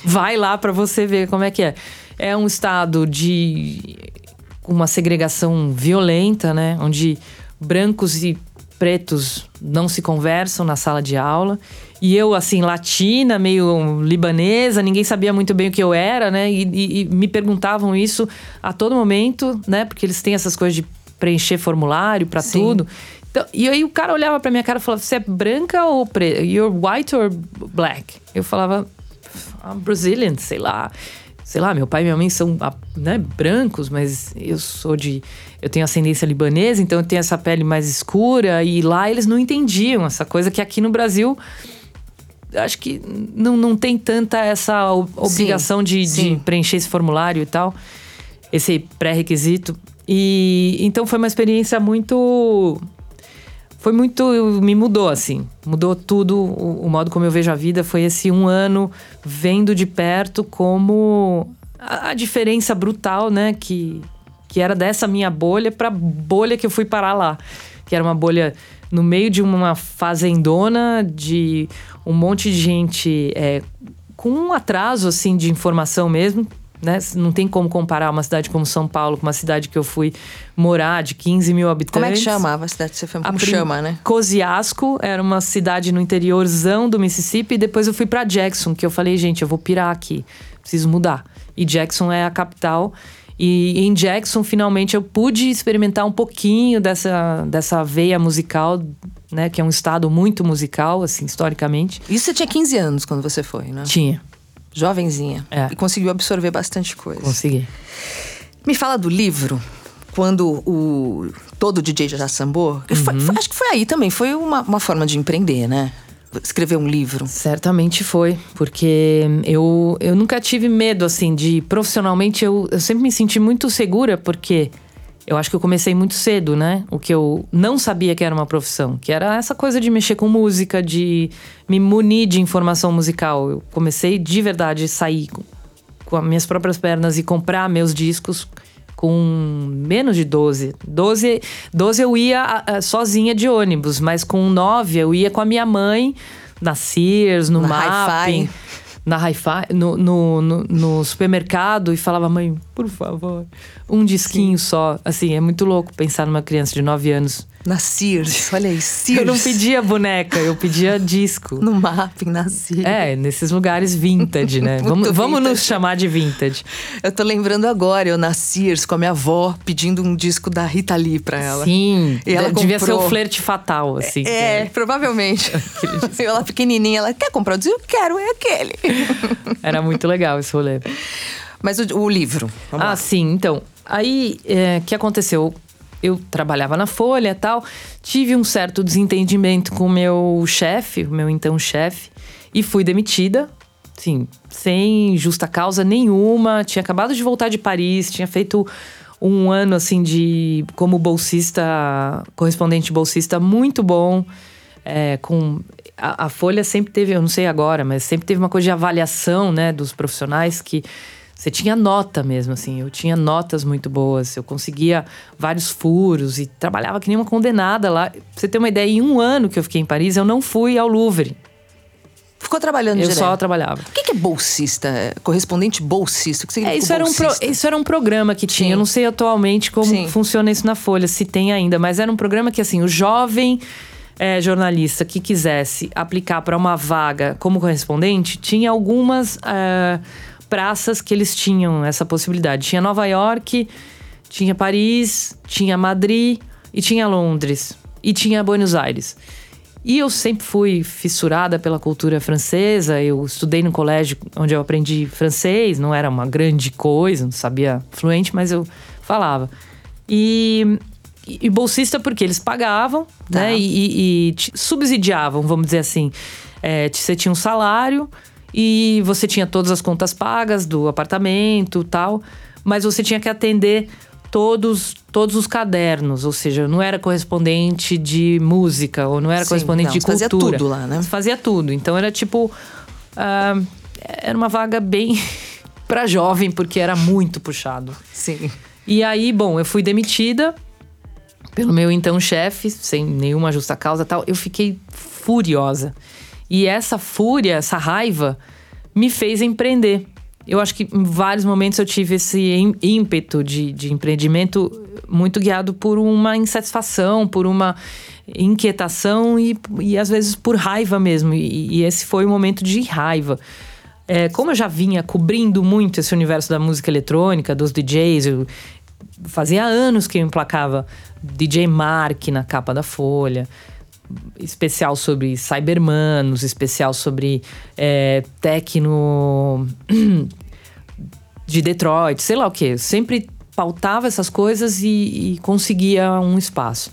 Vai lá para você ver como é que é. É um estado de uma segregação violenta, né? Onde brancos e pretos não se conversam na sala de aula. E eu, assim, latina, meio libanesa, ninguém sabia muito bem o que eu era, né? E, e, e me perguntavam isso a todo momento, né? Porque eles têm essas coisas de preencher formulário para tudo. Então, e aí o cara olhava pra minha cara e falava: Você é branca ou preta? You're white or black? Eu falava: I'm Brazilian, sei lá sei lá, meu pai e minha mãe são né, brancos, mas eu sou de. Eu tenho ascendência libanesa, então eu tenho essa pele mais escura. E lá eles não entendiam essa coisa que aqui no Brasil acho que não, não tem tanta essa obrigação sim, de, sim. de preencher esse formulário e tal, esse pré-requisito. E então foi uma experiência muito foi muito. me mudou, assim. Mudou tudo. O, o, modo como eu vejo a vida foi esse um ano vendo de perto como a, a diferença brutal, né? Que, que era dessa minha bolha pra bolha que eu fui parar lá. Que era uma bolha no meio de uma fazendona de um monte de gente é, com um atraso, assim, de informação mesmo né? Não tem como comparar uma cidade como São Paulo com uma cidade que eu fui morar de 15 mil habitantes. Como é que chamava a cidade que você foi? Como a chama, né? Cosiasco era uma cidade no interiorzão do Mississippi. E depois eu fui para Jackson, que eu falei, gente, eu vou pirar aqui. Preciso mudar. E Jackson é a capital. E em Jackson, finalmente, eu pude experimentar um pouquinho dessa, dessa veia musical, né? Que é um estado muito musical, assim, historicamente. Isso você tinha 15 anos quando você foi, né? Tinha jovenzinha. É. E conseguiu absorver bastante coisa. Consegui. Me fala do livro. Quando o todo DJ já sambou, uhum. acho que foi aí também, foi uma, uma forma de empreender, né? Escrever um livro? Certamente foi, porque eu, eu nunca tive medo, assim, de profissionalmente. Eu, eu sempre me senti muito segura, porque eu acho que eu comecei muito cedo, né? O que eu não sabia que era uma profissão, que era essa coisa de mexer com música, de me munir de informação musical. Eu comecei de verdade a sair com as minhas próprias pernas e comprar meus discos com menos de 12. 12, 12 eu ia sozinha de ônibus, mas com 9 eu ia com a minha mãe na Sears, no na Mapping na hi-fi, no, no, no, no, supermercado e falava, mãe, por favor, um disquinho Sim. só. Assim, é muito louco pensar numa criança de 9 anos. Na Sears, olha aí, Sears. Eu não pedia boneca, eu pedia disco. No mapping, na Sears. É, nesses lugares vintage, né? vamos vamos nos chamar de vintage. Eu tô lembrando agora, eu na Sears com a minha avó pedindo um disco da Rita Lee pra ela. Sim, e ela devia comprou... ser o flerte fatal, assim. É, é. provavelmente. ela pequenininha, ela quer comprar o disco? Eu quero, é aquele. Era muito legal esse rolê. Mas o, o livro. ah, lá. sim. Então, aí o é, que aconteceu? Eu trabalhava na Folha e tal, tive um certo desentendimento com o meu chefe, o meu então chefe, e fui demitida. Sim, sem justa causa nenhuma. Tinha acabado de voltar de Paris, tinha feito um ano assim de como bolsista, correspondente bolsista muito bom. É, com a, a, Folha sempre teve, eu não sei agora, mas sempre teve uma coisa de avaliação, né, dos profissionais que você tinha nota mesmo, assim. Eu tinha notas muito boas. Eu conseguia vários furos e trabalhava que nem uma condenada lá. Pra você ter uma ideia, em um ano que eu fiquei em Paris, eu não fui ao Louvre. Ficou trabalhando Eu direto. só trabalhava. O que é bolsista? Correspondente bolsista? O que significa é, isso, era um pro, isso era um programa que tinha. Sim. Eu não sei atualmente como Sim. funciona isso na Folha, se tem ainda, mas era um programa que, assim, o jovem é, jornalista que quisesse aplicar para uma vaga como correspondente tinha algumas. É, praças que eles tinham essa possibilidade. Tinha Nova York, tinha Paris, tinha Madrid e tinha Londres e tinha Buenos Aires. E eu sempre fui fissurada pela cultura francesa. Eu estudei no colégio onde eu aprendi francês, não era uma grande coisa, não sabia fluente, mas eu falava. E, e bolsista porque eles pagavam, tá. né? E, e, e, subsidiavam, vamos dizer assim. É, você tinha um salário, e você tinha todas as contas pagas do apartamento tal, mas você tinha que atender todos, todos os cadernos, ou seja, não era correspondente de música ou não era Sim, correspondente não, de cultura. Fazia tudo lá, né? Fazia tudo. Então era tipo. Uh, era uma vaga bem para jovem, porque era muito puxado. Sim. E aí, bom, eu fui demitida pelo meu então chefe, sem nenhuma justa causa tal. Eu fiquei furiosa. E essa fúria, essa raiva, me fez empreender. Eu acho que em vários momentos eu tive esse ímpeto de, de empreendimento muito guiado por uma insatisfação, por uma inquietação e, e às vezes por raiva mesmo. E, e esse foi o momento de raiva. É, como eu já vinha cobrindo muito esse universo da música eletrônica, dos DJs, eu fazia anos que eu emplacava DJ Mark na capa da Folha especial sobre cybermanos, especial sobre é, tecno de Detroit, sei lá o que. Sempre pautava essas coisas e, e, conseguia um espaço.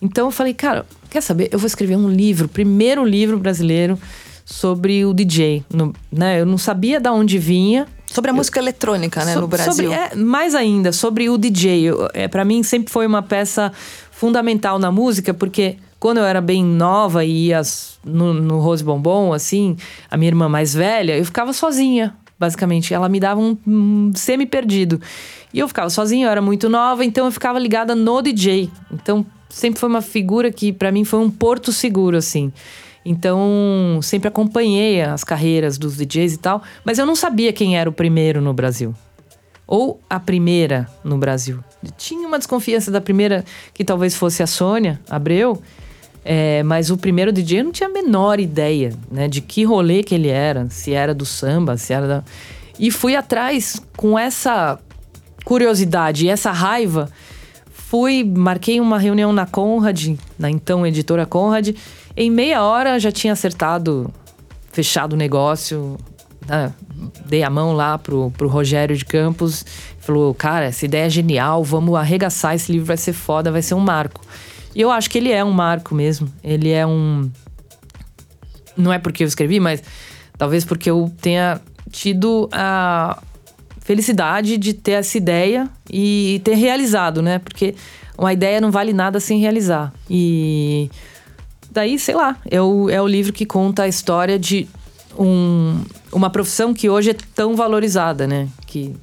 Então eu falei, cara, quer saber? Eu vou escrever um livro, primeiro livro brasileiro sobre o DJ. No, né? Eu não sabia de onde vinha. Sobre a música eletrônica, né, So- no Brasil. Sobre, é, mais ainda, sobre o DJ. Eu- É, para mim sempre foi uma peça fundamental na música, porque quando eu era bem nova e ia no, no Rose Bombom, assim, a minha irmã mais velha, eu ficava sozinha, basicamente. Ela me dava um, um semi-perdido. E eu ficava sozinha, eu era muito nova, então eu ficava ligada no DJ. Então sempre foi uma figura que para mim foi um porto seguro, assim. Então, sempre acompanhei as carreiras dos DJs e tal, mas eu não sabia quem era o primeiro no Brasil. Ou a primeira no Brasil. Tinha uma desconfiança da primeira, que talvez fosse a Sônia Abreu, é, mas o primeiro DJ eu não tinha a menor ideia né, de que rolê que ele era, se era do samba, se era da. E fui atrás com essa curiosidade e essa raiva. Fui, marquei uma reunião na Conrad, na então editora Conrad. Em meia hora já tinha acertado, fechado o negócio. né? Dei a mão lá pro, pro Rogério de Campos. Falou, cara, essa ideia é genial, vamos arregaçar, esse livro vai ser foda, vai ser um marco. E eu acho que ele é um marco mesmo. Ele é um. Não é porque eu escrevi, mas talvez porque eu tenha tido a felicidade de ter essa ideia e ter realizado, né? Porque uma ideia não vale nada sem realizar. E daí, sei lá, é o, é o livro que conta a história de um, uma profissão que hoje é tão valorizada, né? Que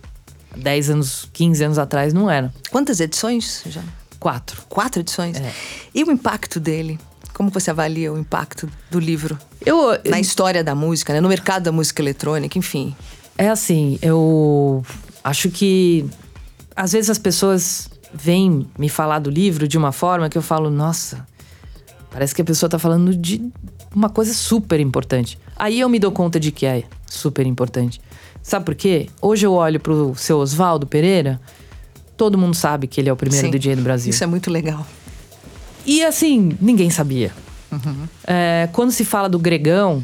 10 anos, 15 anos atrás não era. Quantas edições já? Quatro. Quatro edições? É. E o impacto dele? Como você avalia o impacto do livro Eu, na história da música, né? no mercado da música eletrônica, enfim? É assim, eu acho que às vezes as pessoas vêm me falar do livro de uma forma que eu falo, nossa, parece que a pessoa tá falando de uma coisa super importante. Aí eu me dou conta de que é super importante. Sabe por quê? Hoje eu olho pro seu Oswaldo Pereira, todo mundo sabe que ele é o primeiro Sim. DJ do Brasil. Isso é muito legal. E assim, ninguém sabia. É, quando se fala do Gregão,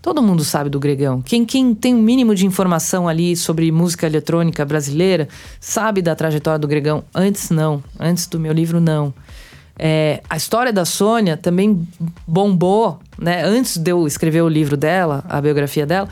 todo mundo sabe do Gregão. Quem, quem tem um mínimo de informação ali sobre música eletrônica brasileira sabe da trajetória do Gregão. Antes, não. Antes do meu livro, não. É, a história da Sônia também bombou, né? Antes de eu escrever o livro dela, a biografia dela,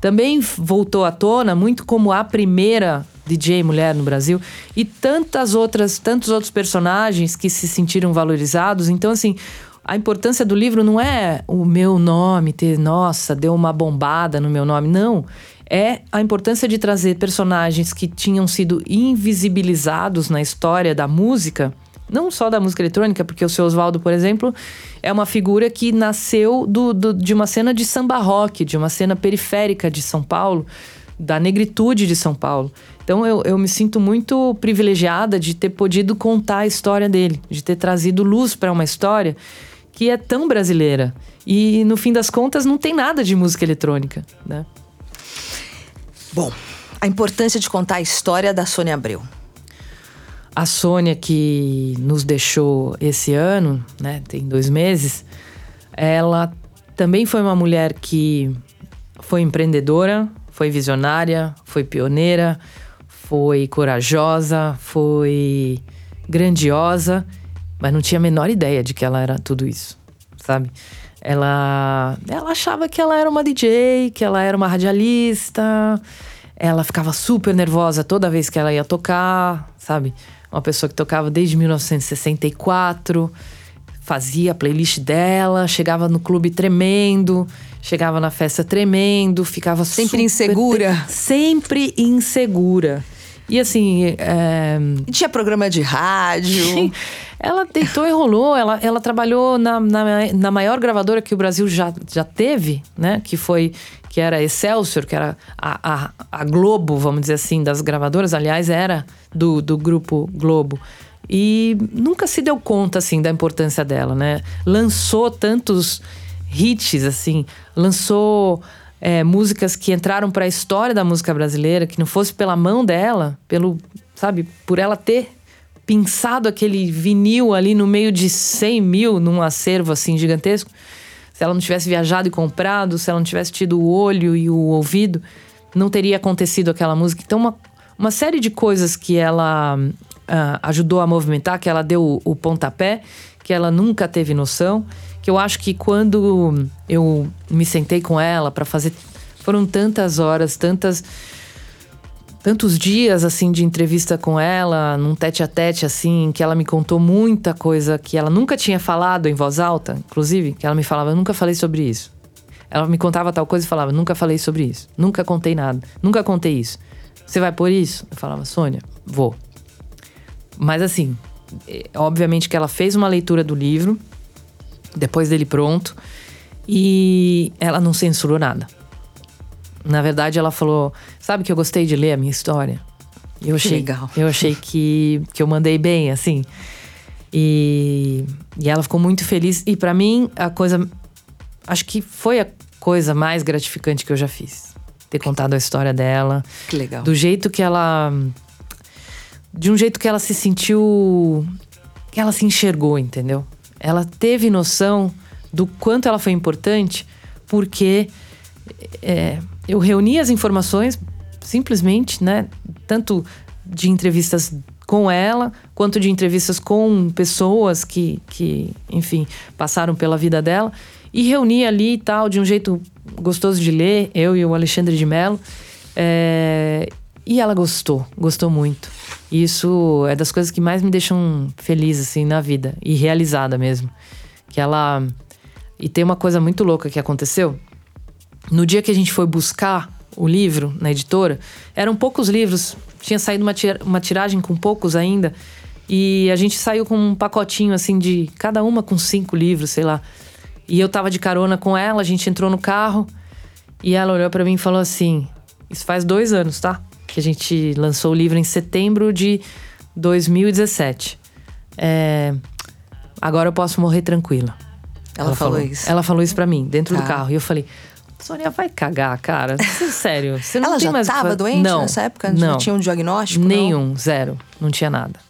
também voltou à tona muito como a primeira DJ mulher no Brasil e tantas outras, tantos outros personagens que se sentiram valorizados. Então, assim, a importância do livro não é o meu nome ter, nossa, deu uma bombada no meu nome, não. É a importância de trazer personagens que tinham sido invisibilizados na história da música não só da música eletrônica, porque o seu Oswaldo, por exemplo, é uma figura que nasceu do, do- de uma cena de samba rock, de uma cena periférica de São Paulo, da negritude de São Paulo. Então eu, eu me sinto muito privilegiada de ter podido contar a história dele, de ter trazido luz para uma história que é tão brasileira. E no fim das contas não tem nada de música eletrônica, né? Bom, a importância de contar a história da Sônia Abreu. A Sônia, que nos deixou esse ano, né, tem dois meses, ela também foi uma mulher que foi empreendedora, foi visionária, foi pioneira, foi corajosa, foi grandiosa, mas não tinha a menor ideia de que ela era tudo isso, sabe? Ela, ela achava que ela era uma DJ, que ela era uma radialista, ela ficava super nervosa toda vez que ela ia tocar, sabe? Uma pessoa que tocava desde 1964, fazia a playlist dela, chegava no clube tremendo, chegava na festa tremendo, ficava Sempre super insegura. Sempre insegura. E assim, é, E tinha programa de rádio. ela deitou e rolou. Ela, ela trabalhou na, na, na maior gravadora que o Brasil já, já teve, né? Que foi que era Excelsior, que era a, a, a Globo, vamos dizer assim, das gravadoras. Aliás, era do, do grupo Globo. E nunca se deu conta, assim, da importância dela, né? Lançou tantos hits, assim. Lançou é, músicas que entraram para a história da música brasileira, que não fosse pela mão dela, pelo, sabe, por ela ter pinçado aquele vinil ali no meio de 100 mil num acervo assim gigantesco. Se ela não tivesse viajado e comprado, se ela não tivesse tido o olho e o ouvido, não teria acontecido aquela música. Então, uma, uma série de coisas que ela ah, ajudou a movimentar, que ela deu o, o pontapé, que ela nunca teve noção, que eu acho que quando eu me sentei com ela para fazer. Foram tantas horas, tantas. Tantos dias, assim, de entrevista com ela, num tete a tete, assim, que ela me contou muita coisa que ela nunca tinha falado em voz alta, inclusive, que ela me falava, eu nunca falei sobre isso. Ela me contava tal coisa e falava, nunca falei sobre isso, nunca contei nada, nunca contei isso. Você vai por isso? Eu falava, Sônia, vou. Mas assim, é, obviamente que ela fez uma leitura do livro, depois dele pronto, e ela não censurou nada. Na verdade, ela falou: Sabe que eu gostei de ler a minha história? Eu achei, legal. Eu achei que, que eu mandei bem, assim. E, e ela ficou muito feliz. E para mim, a coisa. Acho que foi a coisa mais gratificante que eu já fiz. Ter contado a história dela. Que legal. Do jeito que ela. De um jeito que ela se sentiu. Que ela se enxergou, entendeu? Ela teve noção do quanto ela foi importante, porque é, eu reuni as informações simplesmente, né? Tanto de entrevistas com ela, quanto de entrevistas com pessoas que, que, enfim, passaram pela vida dela. E reuni ali e tal, de um jeito gostoso de ler, eu e o Alexandre de Mello. É, e ela gostou, gostou muito. Isso é das coisas que mais me deixam feliz, assim, na vida. E realizada mesmo. Que ela. E tem uma coisa muito louca que aconteceu. No dia que a gente foi buscar o livro na editora, eram poucos livros. Tinha saído uma, uma tiragem com poucos ainda. E a gente saiu com um pacotinho, assim, de cada uma com cinco livros, sei lá. E eu tava de carona com ela, a gente entrou no carro. E ela olhou para mim e falou assim: Isso faz dois anos, tá? Que a gente lançou o livro em setembro de 2017. É, agora eu posso morrer tranquila. Ela, ela falou, isso. Ela falou isso para mim, dentro tá. do carro. E eu falei, Sônia, vai cagar, cara. Sério. Você não ela já mais tava doente não, nessa época? Não. Não tinha um diagnóstico? Nenhum, não? zero. Não tinha nada.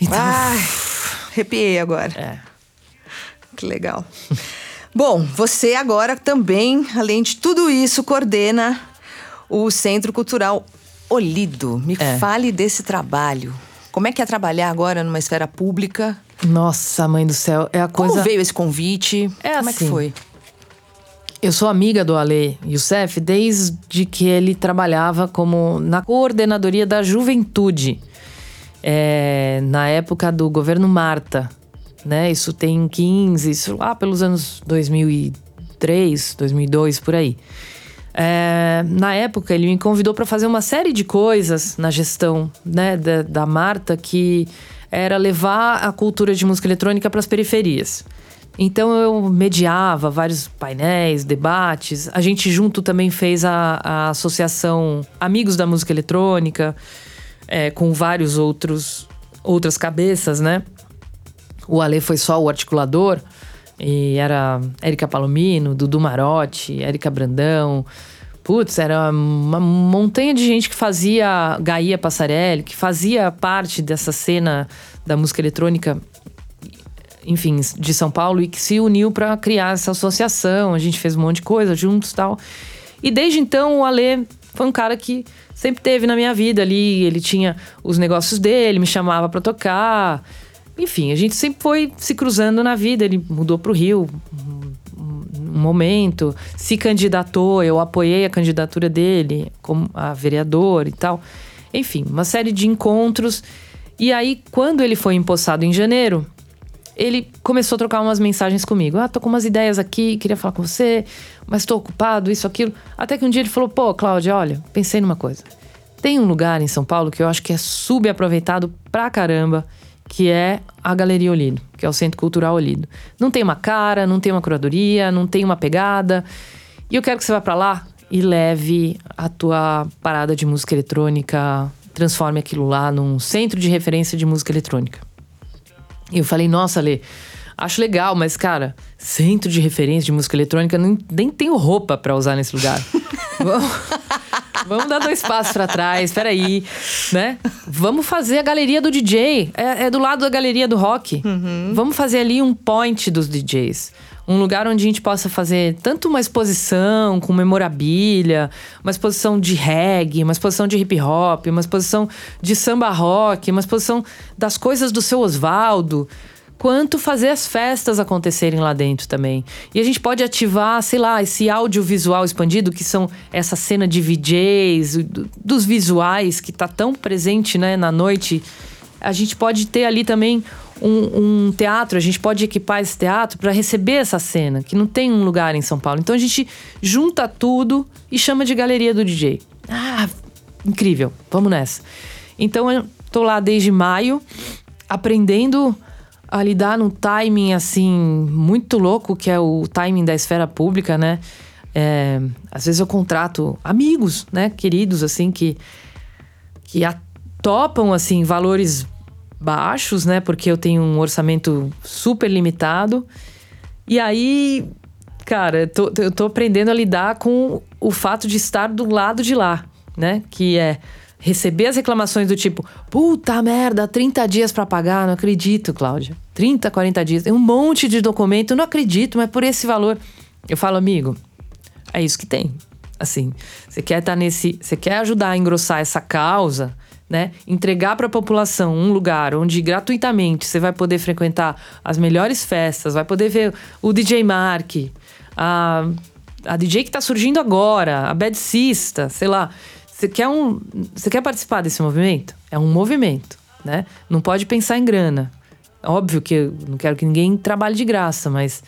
Então, Ai, arrepiei agora. É. Que legal. Bom, você agora também, além de tudo isso, coordena o Centro Cultural Olido. Me É. fale desse trabalho. Como é que é trabalhar agora numa esfera pública? Nossa, mãe do céu. É a Como coisa. veio esse convite? É Como é que assim. foi? Eu sou amiga do Ale Youssef desde que ele trabalhava como na coordenadoria da juventude. É, na época do governo Marta. Né? Isso tem 15, isso lá pelos anos 2003, 2002, por aí. É, na época, ele me convidou para fazer uma série de coisas na gestão né, da, da Marta, que era levar a cultura de música eletrônica para as periferias. Então eu mediava vários painéis, debates. A gente junto também fez a, a associação Amigos da Música Eletrônica, é, com vários outros outras cabeças, né? O Ale foi só o articulador. E era Érica Palomino, Dudu Marotti, Érica Brandão. Putz, era uma montanha de gente que fazia Gaia Passarelli, que fazia parte dessa cena da música eletrônica, enfim, de São Paulo e que se uniu para criar essa associação. A gente fez um monte de coisa juntos tal. E desde então o Ale foi um cara que sempre teve na minha vida ali. Ele tinha os negócios dele, me chamava para tocar. Enfim, a gente sempre foi se cruzando na vida. Ele mudou para o Rio um momento, se candidatou, eu apoiei a candidatura dele como a vereador e tal. Enfim, uma série de encontros. E aí, quando ele foi empossado em janeiro, ele começou a trocar umas mensagens comigo. Ah, tô com umas ideias aqui, queria falar com você, mas tô ocupado, isso, aquilo. Até que um dia ele falou: pô, Cláudia, olha, pensei numa coisa. Tem um lugar em São Paulo que eu acho que é subaproveitado pra caramba, que é a Galeria Olido, que é o Centro Cultural Olido. Não tem uma cara, não tem uma curadoria, não tem uma pegada. E eu quero que você vá pra lá e leve a tua parada de música eletrônica, transforme aquilo lá num centro de referência de música eletrônica. E eu falei, nossa, Lê, acho legal, mas, cara, centro de referência de música eletrônica, nem, nem tenho roupa pra usar nesse lugar. vamos, vamos dar dois passos pra trás, peraí, né? Vamos fazer a galeria do DJ. É, é do lado da galeria do rock. Vamos fazer ali um point dos DJs. Um lugar onde a gente possa fazer tanto uma exposição com memorabilia, uma exposição de reggae, uma exposição de hip hop, uma exposição de samba rock, uma exposição das coisas do seu Oswaldo. Quanto fazer as festas acontecerem lá dentro também. E a gente pode ativar, sei lá, esse audiovisual expandido, que são essa cena de VJs, dos visuais, que tá tão presente né, na noite. A gente pode ter ali também um, um teatro, a gente pode equipar esse teatro para receber essa cena, que não tem um lugar em São Paulo. Então a gente junta tudo e chama de Galeria do DJ. Ah, incrível, vamos nessa. Então eu tô lá desde maio, aprendendo a lidar num timing assim muito louco, que é o timing da esfera pública, né? É, às vezes eu contrato amigos, né, queridos assim que que topam assim valores baixos, né, porque eu tenho um orçamento super limitado. E aí, cara, eu tô, eu tô aprendendo a lidar com o fato de estar do lado de lá, né? Que é receber as reclamações do tipo, puta merda, 30 dias para pagar, não acredito, Cláudia. 30, 40 dias, tem um monte de documento, não acredito, mas por esse valor. Eu falo, amigo, é isso que tem. Assim, você quer estar tá nesse, você quer ajudar a engrossar essa causa, né? Entregar para a população um lugar onde gratuitamente você vai poder frequentar as melhores festas, vai poder ver o DJ Mark, a, a DJ que está surgindo agora, a Bedcista, sei lá. Você quer, um, você quer participar desse movimento? É um movimento, né? Não pode pensar em grana. Óbvio que eu não quero que ninguém trabalhe de graça, mas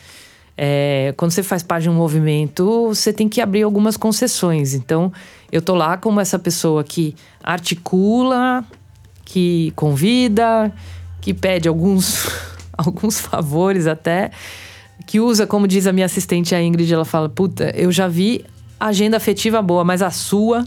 é, quando você faz parte de um movimento, você tem que abrir algumas concessões. Então, eu tô lá como essa pessoa que articula, que convida, que pede alguns, alguns favores até, que usa, como diz a minha assistente a Ingrid, ela fala: Puta, eu já vi agenda afetiva boa, mas a sua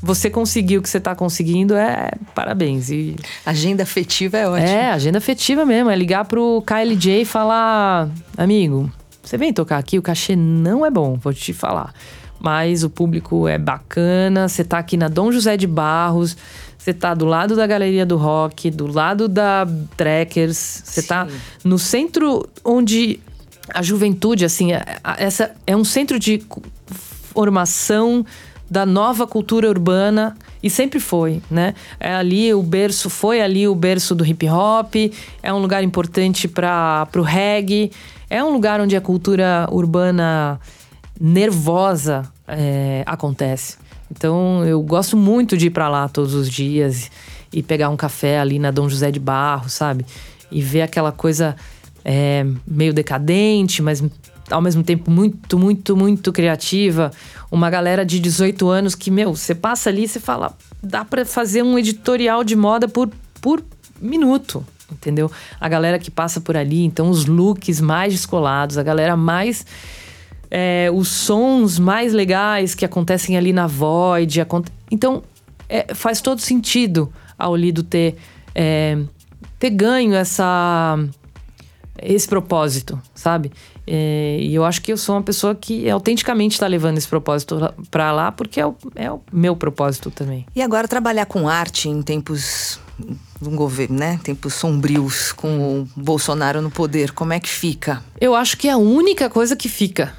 você conseguiu o que você está conseguindo, é parabéns. E... Agenda afetiva é ótimo. É, agenda afetiva mesmo. É ligar pro KLJ e falar: amigo, você vem tocar aqui, o cachê não é bom, vou te falar. Mas o público é bacana, você tá aqui na Dom José de Barros, você tá do lado da Galeria do Rock, do lado da Trekkers, você tá no centro onde a juventude, assim, é, essa é um centro de formação da nova cultura urbana e sempre foi, né? É ali o berço, foi ali o berço do hip hop, é um lugar importante para o reggae, é um lugar onde a cultura urbana nervosa é, acontece. Então eu gosto muito de ir para lá todos os dias e pegar um café ali na Dom José de Barro, sabe? E ver aquela coisa é, meio decadente, mas ao mesmo tempo muito, muito, muito criativa. Uma galera de 18 anos que, meu, você passa ali e você fala, dá para fazer um editorial de moda por, por minuto, entendeu? A galera que passa por ali, então os looks mais descolados, a galera mais. É, os sons mais legais que acontecem ali na Void. Então, é, faz todo sentido ao Lido ter, é, ter ganho essa, esse propósito, sabe? É, e eu acho que eu sou uma pessoa que autenticamente está levando esse propósito para lá, porque é o, é o meu propósito também. E agora trabalhar com arte em tempos um governo, né? Tempos sombrios com o Bolsonaro no poder, como é que fica? Eu acho que é a única coisa que fica.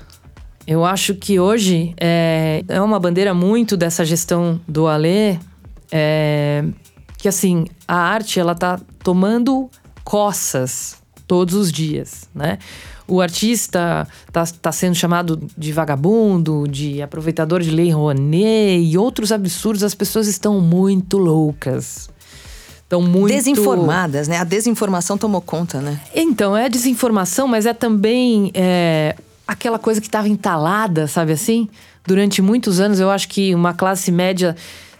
Eu acho que hoje é, é uma bandeira muito dessa gestão do Alê, é, que assim, a arte ela tá tomando coças todos os dias, né? O artista está tá sendo chamado de vagabundo, de aproveitador de lei Rouanet e outros absurdos, as pessoas estão muito loucas. Estão muito. Desinformadas, né? A desinformação tomou conta, né? Então, é desinformação, mas é também é, aquela coisa que estava entalada, sabe assim? Durante muitos anos, eu acho que uma classe média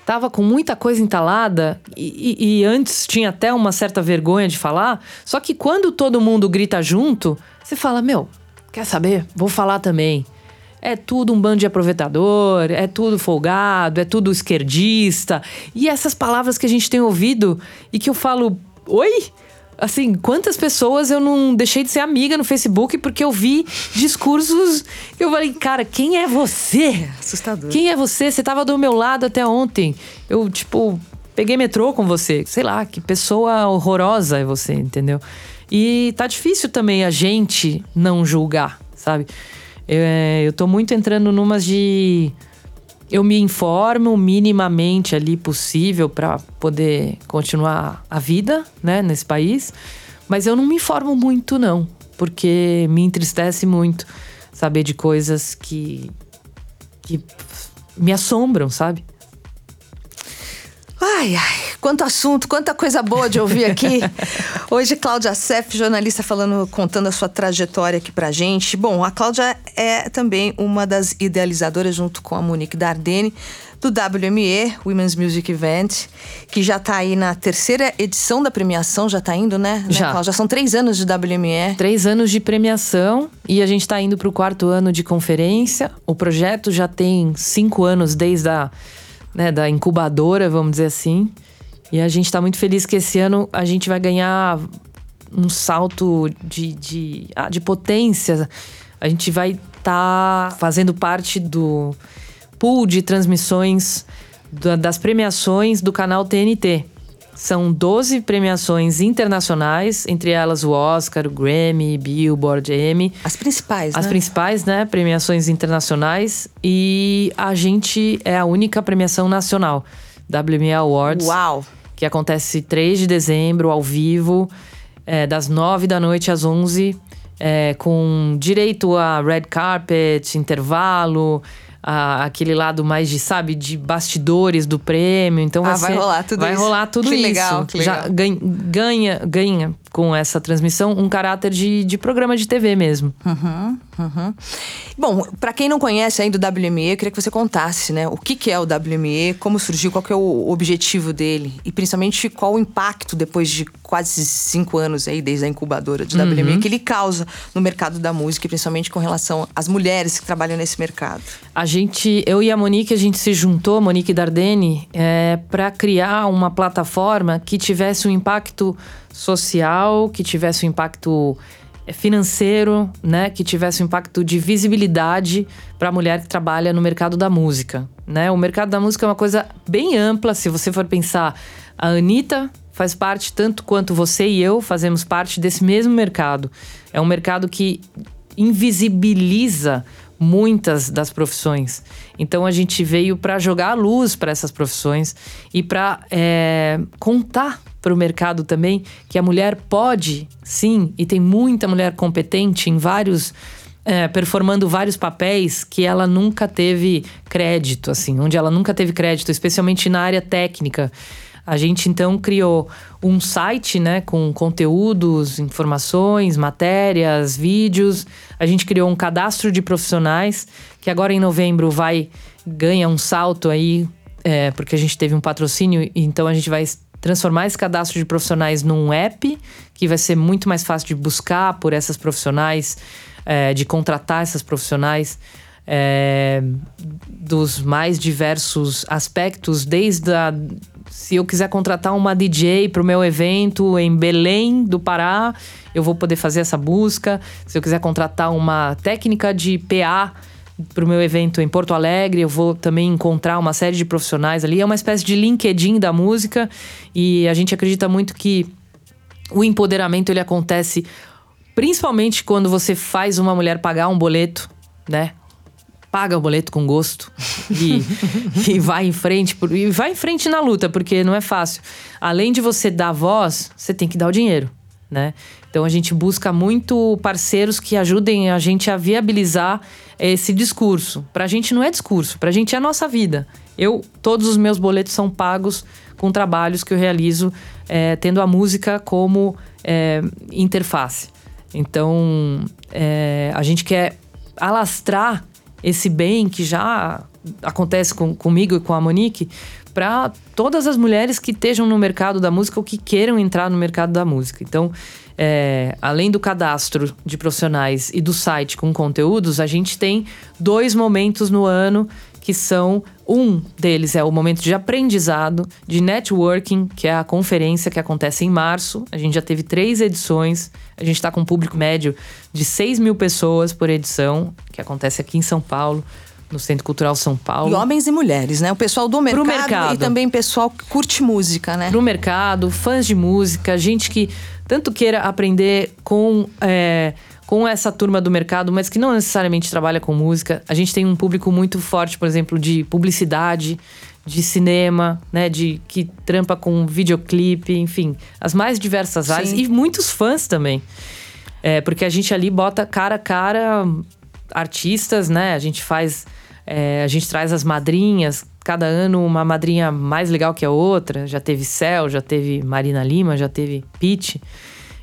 estava com muita coisa entalada e, e, e, antes tinha até uma certa vergonha de falar. Só que quando todo mundo grita junto, você fala: Meu, quer saber? Vou falar também. É tudo um bando de aproveitador, é tudo folgado, é tudo esquerdista. E essas palavras que a gente tem ouvido e que eu falo: Oi? Assim, quantas pessoas eu não deixei de ser amiga no Facebook porque eu vi discursos. Eu falei, cara, quem é você? Assustador. Quem é você? Você tava do meu lado até ontem. Eu, tipo, peguei metrô com você. Sei lá, que pessoa horrorosa é você, entendeu? E tá difícil também a gente não julgar, sabe? Eu, é, eu tô muito entrando numas de eu me informo minimamente ali possível para poder continuar a vida, né, nesse país. Mas eu não me informo muito, não. Porque me entristece muito saber de coisas que, que me assombram, sabe? Ai, ai, quanto assunto, quanta coisa boa de ouvir aqui. Hoje, Cláudia Seff, jornalista, falando, contando a sua trajetória aqui pra gente. Bom, a Cláudia é também uma das idealizadoras, junto com a Monique Dardenne, do WME, Women's Music Event, que já está aí na terceira edição da premiação, já está indo, né? Já. Né, já são três anos de WME. Três anos de premiação e a gente está indo para o quarto ano de conferência. O projeto já tem cinco anos desde a né, da incubadora, vamos dizer assim. E a gente está muito feliz que esse ano a gente vai ganhar um salto de, de, ah, de potência. A gente vai estar tá fazendo parte do pool de transmissões das premiações do canal TNT. São 12 premiações internacionais, entre elas o Oscar, o Grammy, Billboard, Emmy. As principais, As né? principais, né? Premiações internacionais. E a gente é a única premiação nacional, WME Awards. Uau! Que acontece 3 de dezembro, ao vivo, é, das 9 da noite às 11, é, com direito a red carpet, intervalo a, aquele lado mais de, sabe, de bastidores do prêmio. Então ah, vai, vai rolar tudo vai isso. rolar tudo que isso. Legal, que legal. Já ganha, ganha, ganha com essa transmissão um caráter de, de programa de TV mesmo. Uhum, uhum. Bom, para quem não conhece ainda o WME, eu queria que você contasse, né? O que, que é o WME, como surgiu, qual que é o objetivo dele e principalmente qual o impacto depois de quase cinco anos aí desde a incubadora de WME Uhum. que ele causa no mercado da música e principalmente com relação às mulheres que trabalham nesse mercado. A gente, eu e a Monique, a gente se juntou, Monique Dardenne, é, para criar uma plataforma que tivesse um impacto social, que tivesse um impacto é, financeiro, né, que tivesse um impacto de visibilidade para a mulher que trabalha no mercado da música, né? O mercado da música é uma coisa bem ampla, se você for pensar, a Anitta faz parte tanto quanto você e eu fazemos parte desse mesmo mercado. É um mercado que invisibiliza muitas das profissões. Então a gente veio para jogar a luz para essas profissões e para é, contar para o mercado também que a mulher pode, sim, e tem muita mulher competente em vários é, performando vários papéis que ela nunca teve crédito, assim, onde ela nunca teve crédito, especialmente na área técnica. A gente então criou um site, né, com conteúdos, informações, matérias, vídeos. A gente criou um cadastro de profissionais que agora em novembro vai ganha um salto aí, é, porque a gente teve um patrocínio, então a gente vai transformar esse cadastro de profissionais num app que vai ser muito mais fácil de buscar por essas profissionais, é, de contratar essas profissionais. É, dos mais diversos aspectos, desde a se eu quiser contratar uma DJ para o meu evento em Belém do Pará, eu vou poder fazer essa busca. Se eu quiser contratar uma técnica de PA para o meu evento em Porto Alegre, eu vou também encontrar uma série de profissionais ali. É uma espécie de LinkedIn da música e a gente acredita muito que o empoderamento ele acontece principalmente quando você faz uma mulher pagar um boleto, né? paga o boleto com gosto e, e vai em frente e vai em frente na luta porque não é fácil além de você dar voz você tem que dar o dinheiro né então a gente busca muito parceiros que ajudem a gente a viabilizar esse discurso. Para a gente não é discurso para a gente é a nossa vida. Eu todos os meus boletos são pagos com trabalhos que eu realizo é, tendo a música como é, interface. Então é, a gente quer alastrar esse bem que já acontece com, comigo e com a Monique para todas as mulheres que estejam no mercado da música ou que queiram entrar no mercado da música. Então, é, além do cadastro de profissionais e do site com conteúdos, a gente tem dois momentos no ano que são um deles é o momento de aprendizado, de networking, que é a conferência que acontece em março. A gente já teve três edições. A gente está com um público médio de 6 mil pessoas por edição, que acontece aqui em São Paulo, no Centro Cultural São Paulo. E homens e mulheres, né? O pessoal do mercado, mercado. e também pessoal que curte música, né? Pro mercado, fãs de música, gente que tanto queira aprender com. É, com essa turma do mercado, mas que não necessariamente trabalha com música. A gente tem um público muito forte, por exemplo, de publicidade, de cinema, né, de que trampa com videoclipe, enfim, as mais diversas áreas Sim. e muitos fãs também. É, porque a gente ali bota cara a cara artistas, né? A gente faz. É, a gente traz as madrinhas, cada ano uma madrinha mais legal que a outra. Já teve Cel, já teve Marina Lima, já teve Pete.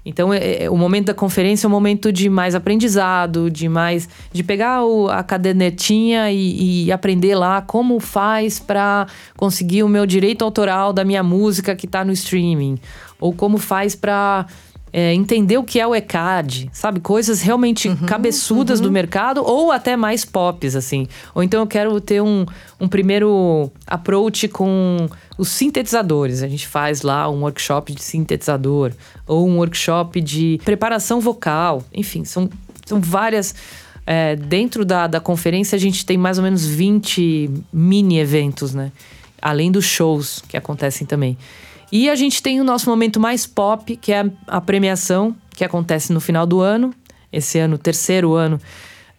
Então, é- é- o momento da conferência é um momento de mais aprendizado, de mais. de pegar o- a cadernetinha e, e aprender lá como faz para conseguir o meu direito autoral da minha música que tá no streaming. Ou como faz para entender o que é o ECAD, sabe? Coisas realmente cabeçudas do mercado ou até mais pops, assim. Ou então eu quero ter um, um primeiro approach com os sintetizadores. A gente faz lá um workshop de sintetizador ou um workshop de preparação vocal. Enfim, são, são várias. é, dentro da, da conferência, a gente tem mais ou menos 20 mini eventos, né? Além dos shows que acontecem também. E a gente tem o nosso momento mais pop, que é a, premiação, que acontece no final do ano. Esse ano, terceiro ano.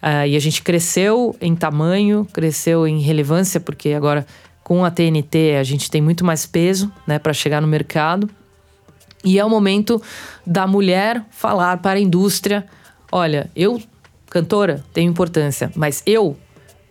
Ah, e a gente cresceu em tamanho, cresceu em relevância, porque agora com a TNT a gente tem muito mais peso né, para chegar no mercado. E é o momento da mulher falar para a indústria: olha, eu, cantora, tenho importância, mas eu,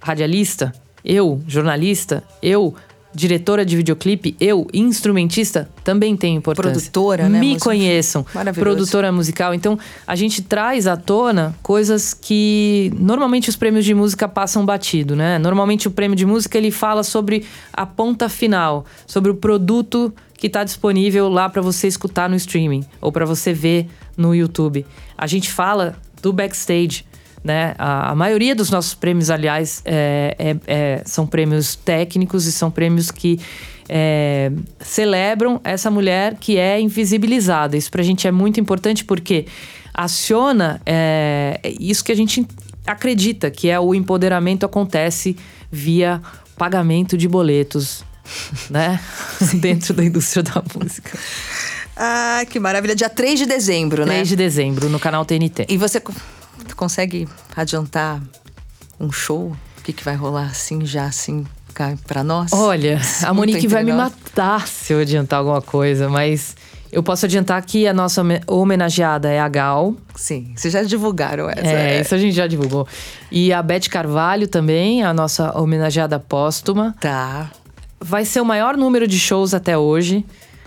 radialista, eu, jornalista, eu, diretora de videoclipe, eu, instrumentista, também tenho importância. Produtora, né, Me música- conheçam. Maravilhoso. Produtora musical. Então, a gente traz à tona coisas que normalmente os prêmios de música passam batido, né? Normalmente o prêmio de música ele fala sobre a ponta final, sobre o produto que está disponível lá para você escutar no streaming ou para você ver no YouTube. A gente fala do backstage, né? A, a maioria dos nossos prêmios, aliás, é- é- é- são prêmios técnicos e são prêmios que é, celebram essa mulher que é invisibilizada. Isso pra gente é muito importante porque aciona é, isso que a gente acredita, que é o empoderamento acontece via pagamento de boletos, né? Dentro da indústria da música. Ah, que maravilha. Dia 3 de dezembro, né? 3 de dezembro, no canal TNT. E você co- consegue adiantar um show? O que, que vai rolar assim, já assim, pra nós? Olha, a Monique vai me matar se eu adiantar alguma coisa, mas eu posso adiantar que a nossa home- homenageada é a Gal. Sim, vocês já divulgaram essa. É, isso a gente já divulgou. E a Beth Carvalho também, a nossa homenageada póstuma. Tá. Vai ser o maior número de shows até hoje.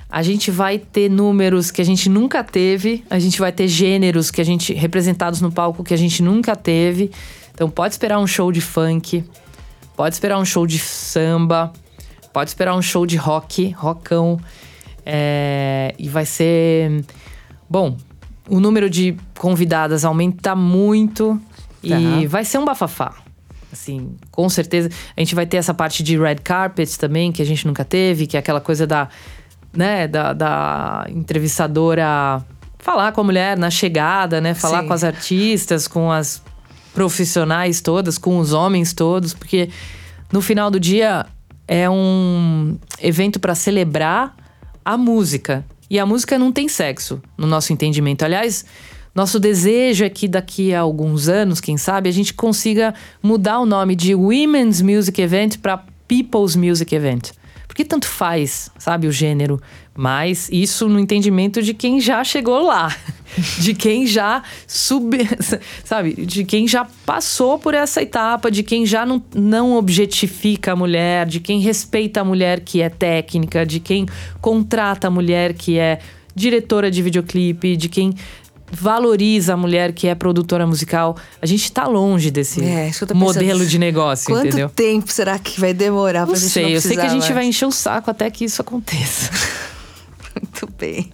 A gente vai ter números que a gente nunca teve. A gente vai ter gêneros que a gente representados no palco que a gente nunca teve. Então pode esperar um show de funk, pode esperar um show de samba, pode esperar um show de rock, rockão. É, e vai ser bom. O número de convidadas aumenta muito e vai ser um bafafá. Assim, com certeza. A gente vai ter essa parte de red carpet também, que a gente nunca teve, que é aquela coisa da, né, da, da entrevistadora falar com a mulher na chegada, né? Falar Sim. com as artistas, com as profissionais todas, com os homens todos, porque no final do dia é um evento para celebrar a música. E a música não tem sexo, no nosso entendimento. Aliás, nosso desejo é que daqui a alguns anos, quem sabe, a gente consiga mudar o nome de Women's Music Event para People's Music Event. Porque tanto faz, sabe, o gênero. Mas isso no entendimento de quem já chegou lá. De quem já sub, sabe, de quem já passou por essa etapa, de quem já não, não objetifica a mulher, de quem respeita a mulher que é técnica, de quem contrata a mulher que é diretora de videoclipe, de quem valoriza a mulher que é produtora musical. A gente tá longe desse É, modelo de negócio, Quanto entendeu? tempo será que vai demorar pra Não gente sei, não eu sei que a gente vai mais? encher o saco até que isso aconteça. Muito bem.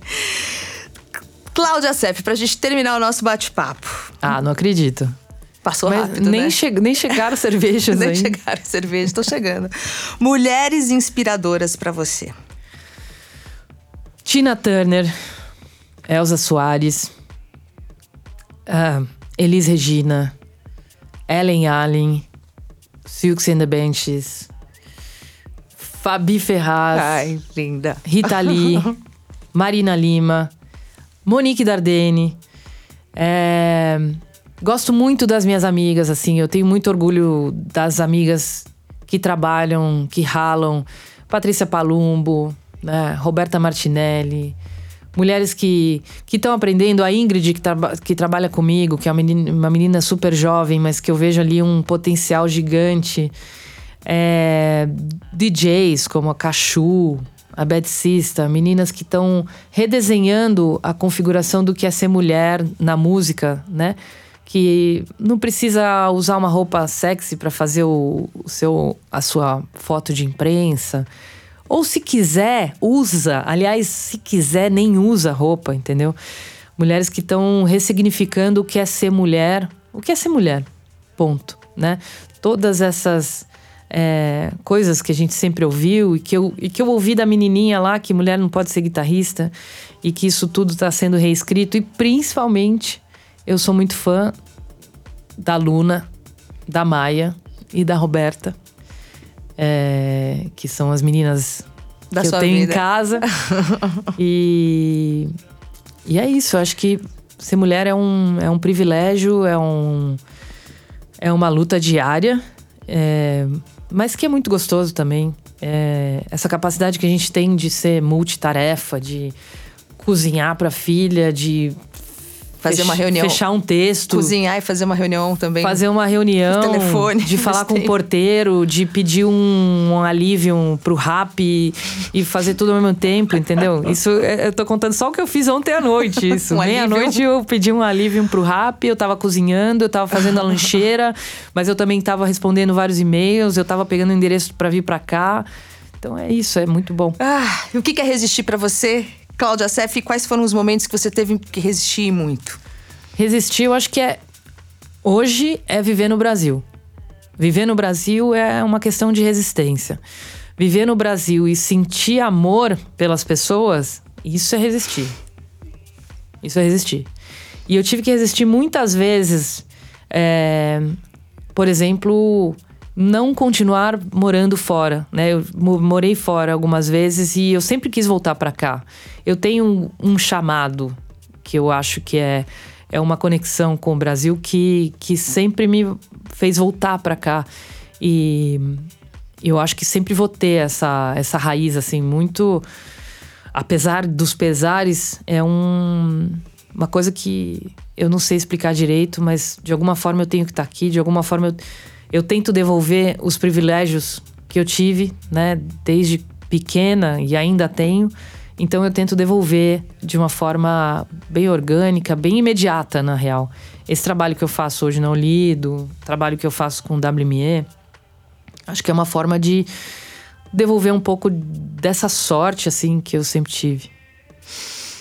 Cláudia Seff, pra gente terminar o nosso bate-papo. ah, não acredito. Passou Mas rápido, nem, né? che nem chegaram cervejas Nem ainda. chegaram as cervejas, tô chegando. Mulheres inspiradoras pra você. Tina Turner, Elza Soares, ah, Elis Regina, Ellen Allen, Silks and the Benches, Fabi Ferraz, Ai, linda. Rita Lee, Marina Lima, Monique Dardenne, é, Gosto muito das minhas amigas, assim, eu tenho muito orgulho das amigas que trabalham, que ralam. Patrícia Palumbo, né? Roberta Martinelli, mulheres que estão aprendendo. A Ingrid, que, tra que trabalha comigo, que é uma menina, uma menina, super jovem, mas que eu vejo ali um potencial gigante. É, DJs como a Cachu, a Bad Sista, meninas que estão redesenhando a configuração do que é ser mulher na música, né? Que não precisa usar uma roupa sexy para fazer o, o, seu, a sua foto de imprensa. Ou se quiser, usa. Aliás, se quiser, nem usa roupa, entendeu? Mulheres que estão ressignificando o que é ser mulher. O que é ser mulher? Ponto, né? Todas essas é, coisas que a gente sempre ouviu e que, eu, e que eu ouvi da menininha lá que mulher não pode ser guitarrista e que isso tudo está sendo reescrito. E principalmente, eu sou muito fã da Luna, da Maia e da Roberta, é, que são as meninas da que eu tenho vida. em casa. e, e é isso, eu acho que ser mulher é um, é um privilégio, é, um, é uma luta diária. É, mas que é muito gostoso também. É, essa capacidade que a gente tem de ser multitarefa, de cozinhar para filha, de fazer uma reunião, fechar um texto, cozinhar e fazer uma reunião também, fazer uma reunião, de telefone, de falar com o porteiro, de pedir um, um alívio pro rap e, e, fazer tudo ao mesmo tempo, entendeu? Isso é, eu tô contando só o que eu fiz ontem à noite, isso. um Meia noite eu pedi um alívio pro rap, eu tava cozinhando, eu tava fazendo a lancheira, mas eu também tava respondendo vários e-mails, eu tava pegando o endereço para vir para cá. Então é isso, é muito bom. Ah, o que é resistir para você? Cláudia Sef, quais foram os momentos que você teve que resistir muito? Resistir, eu acho que é. Hoje é viver no Brasil. Viver no Brasil é uma questão de resistência. Viver no Brasil e sentir amor pelas pessoas, isso é resistir. Isso é resistir. E eu tive que resistir muitas vezes, é, por exemplo, não continuar morando fora, né? Eu morei fora algumas vezes e eu sempre quis voltar para cá. Eu tenho um, chamado que eu acho que é, é uma conexão com o Brasil que, que sempre me fez voltar para cá. E eu acho que sempre vou ter essa, essa raiz, assim, muito. Apesar dos pesares, é um, uma coisa que eu não sei explicar direito, mas de alguma forma eu tenho que estar tá aqui, de alguma forma eu eu tento devolver os privilégios que eu tive, né, desde pequena e ainda tenho. Então eu tento devolver de uma forma bem orgânica, bem imediata, na real. Esse trabalho que eu faço hoje no Lido, trabalho que eu faço com o WME, acho que é uma forma de devolver um pouco dessa sorte assim que eu sempre tive.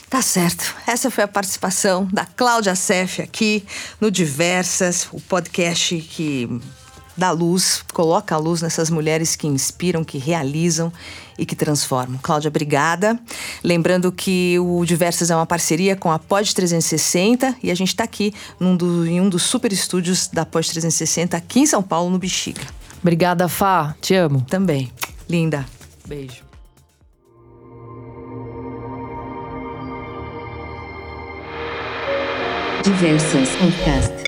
Tá certo. Essa foi a participação da Cláudia Sef aqui no Diversas, o podcast que dá luz, coloca a luz nessas mulheres que inspiram, que realizam e que transformam. Cláudia, obrigada. Lembrando que o Diversas é uma parceria com a Pod 360 e a gente está aqui num do, em um dos super estúdios da Pod 360 aqui em São Paulo, no Bexiga. Obrigada, Fá. Te amo. Também. Linda. Beijo. Diversas Podcast.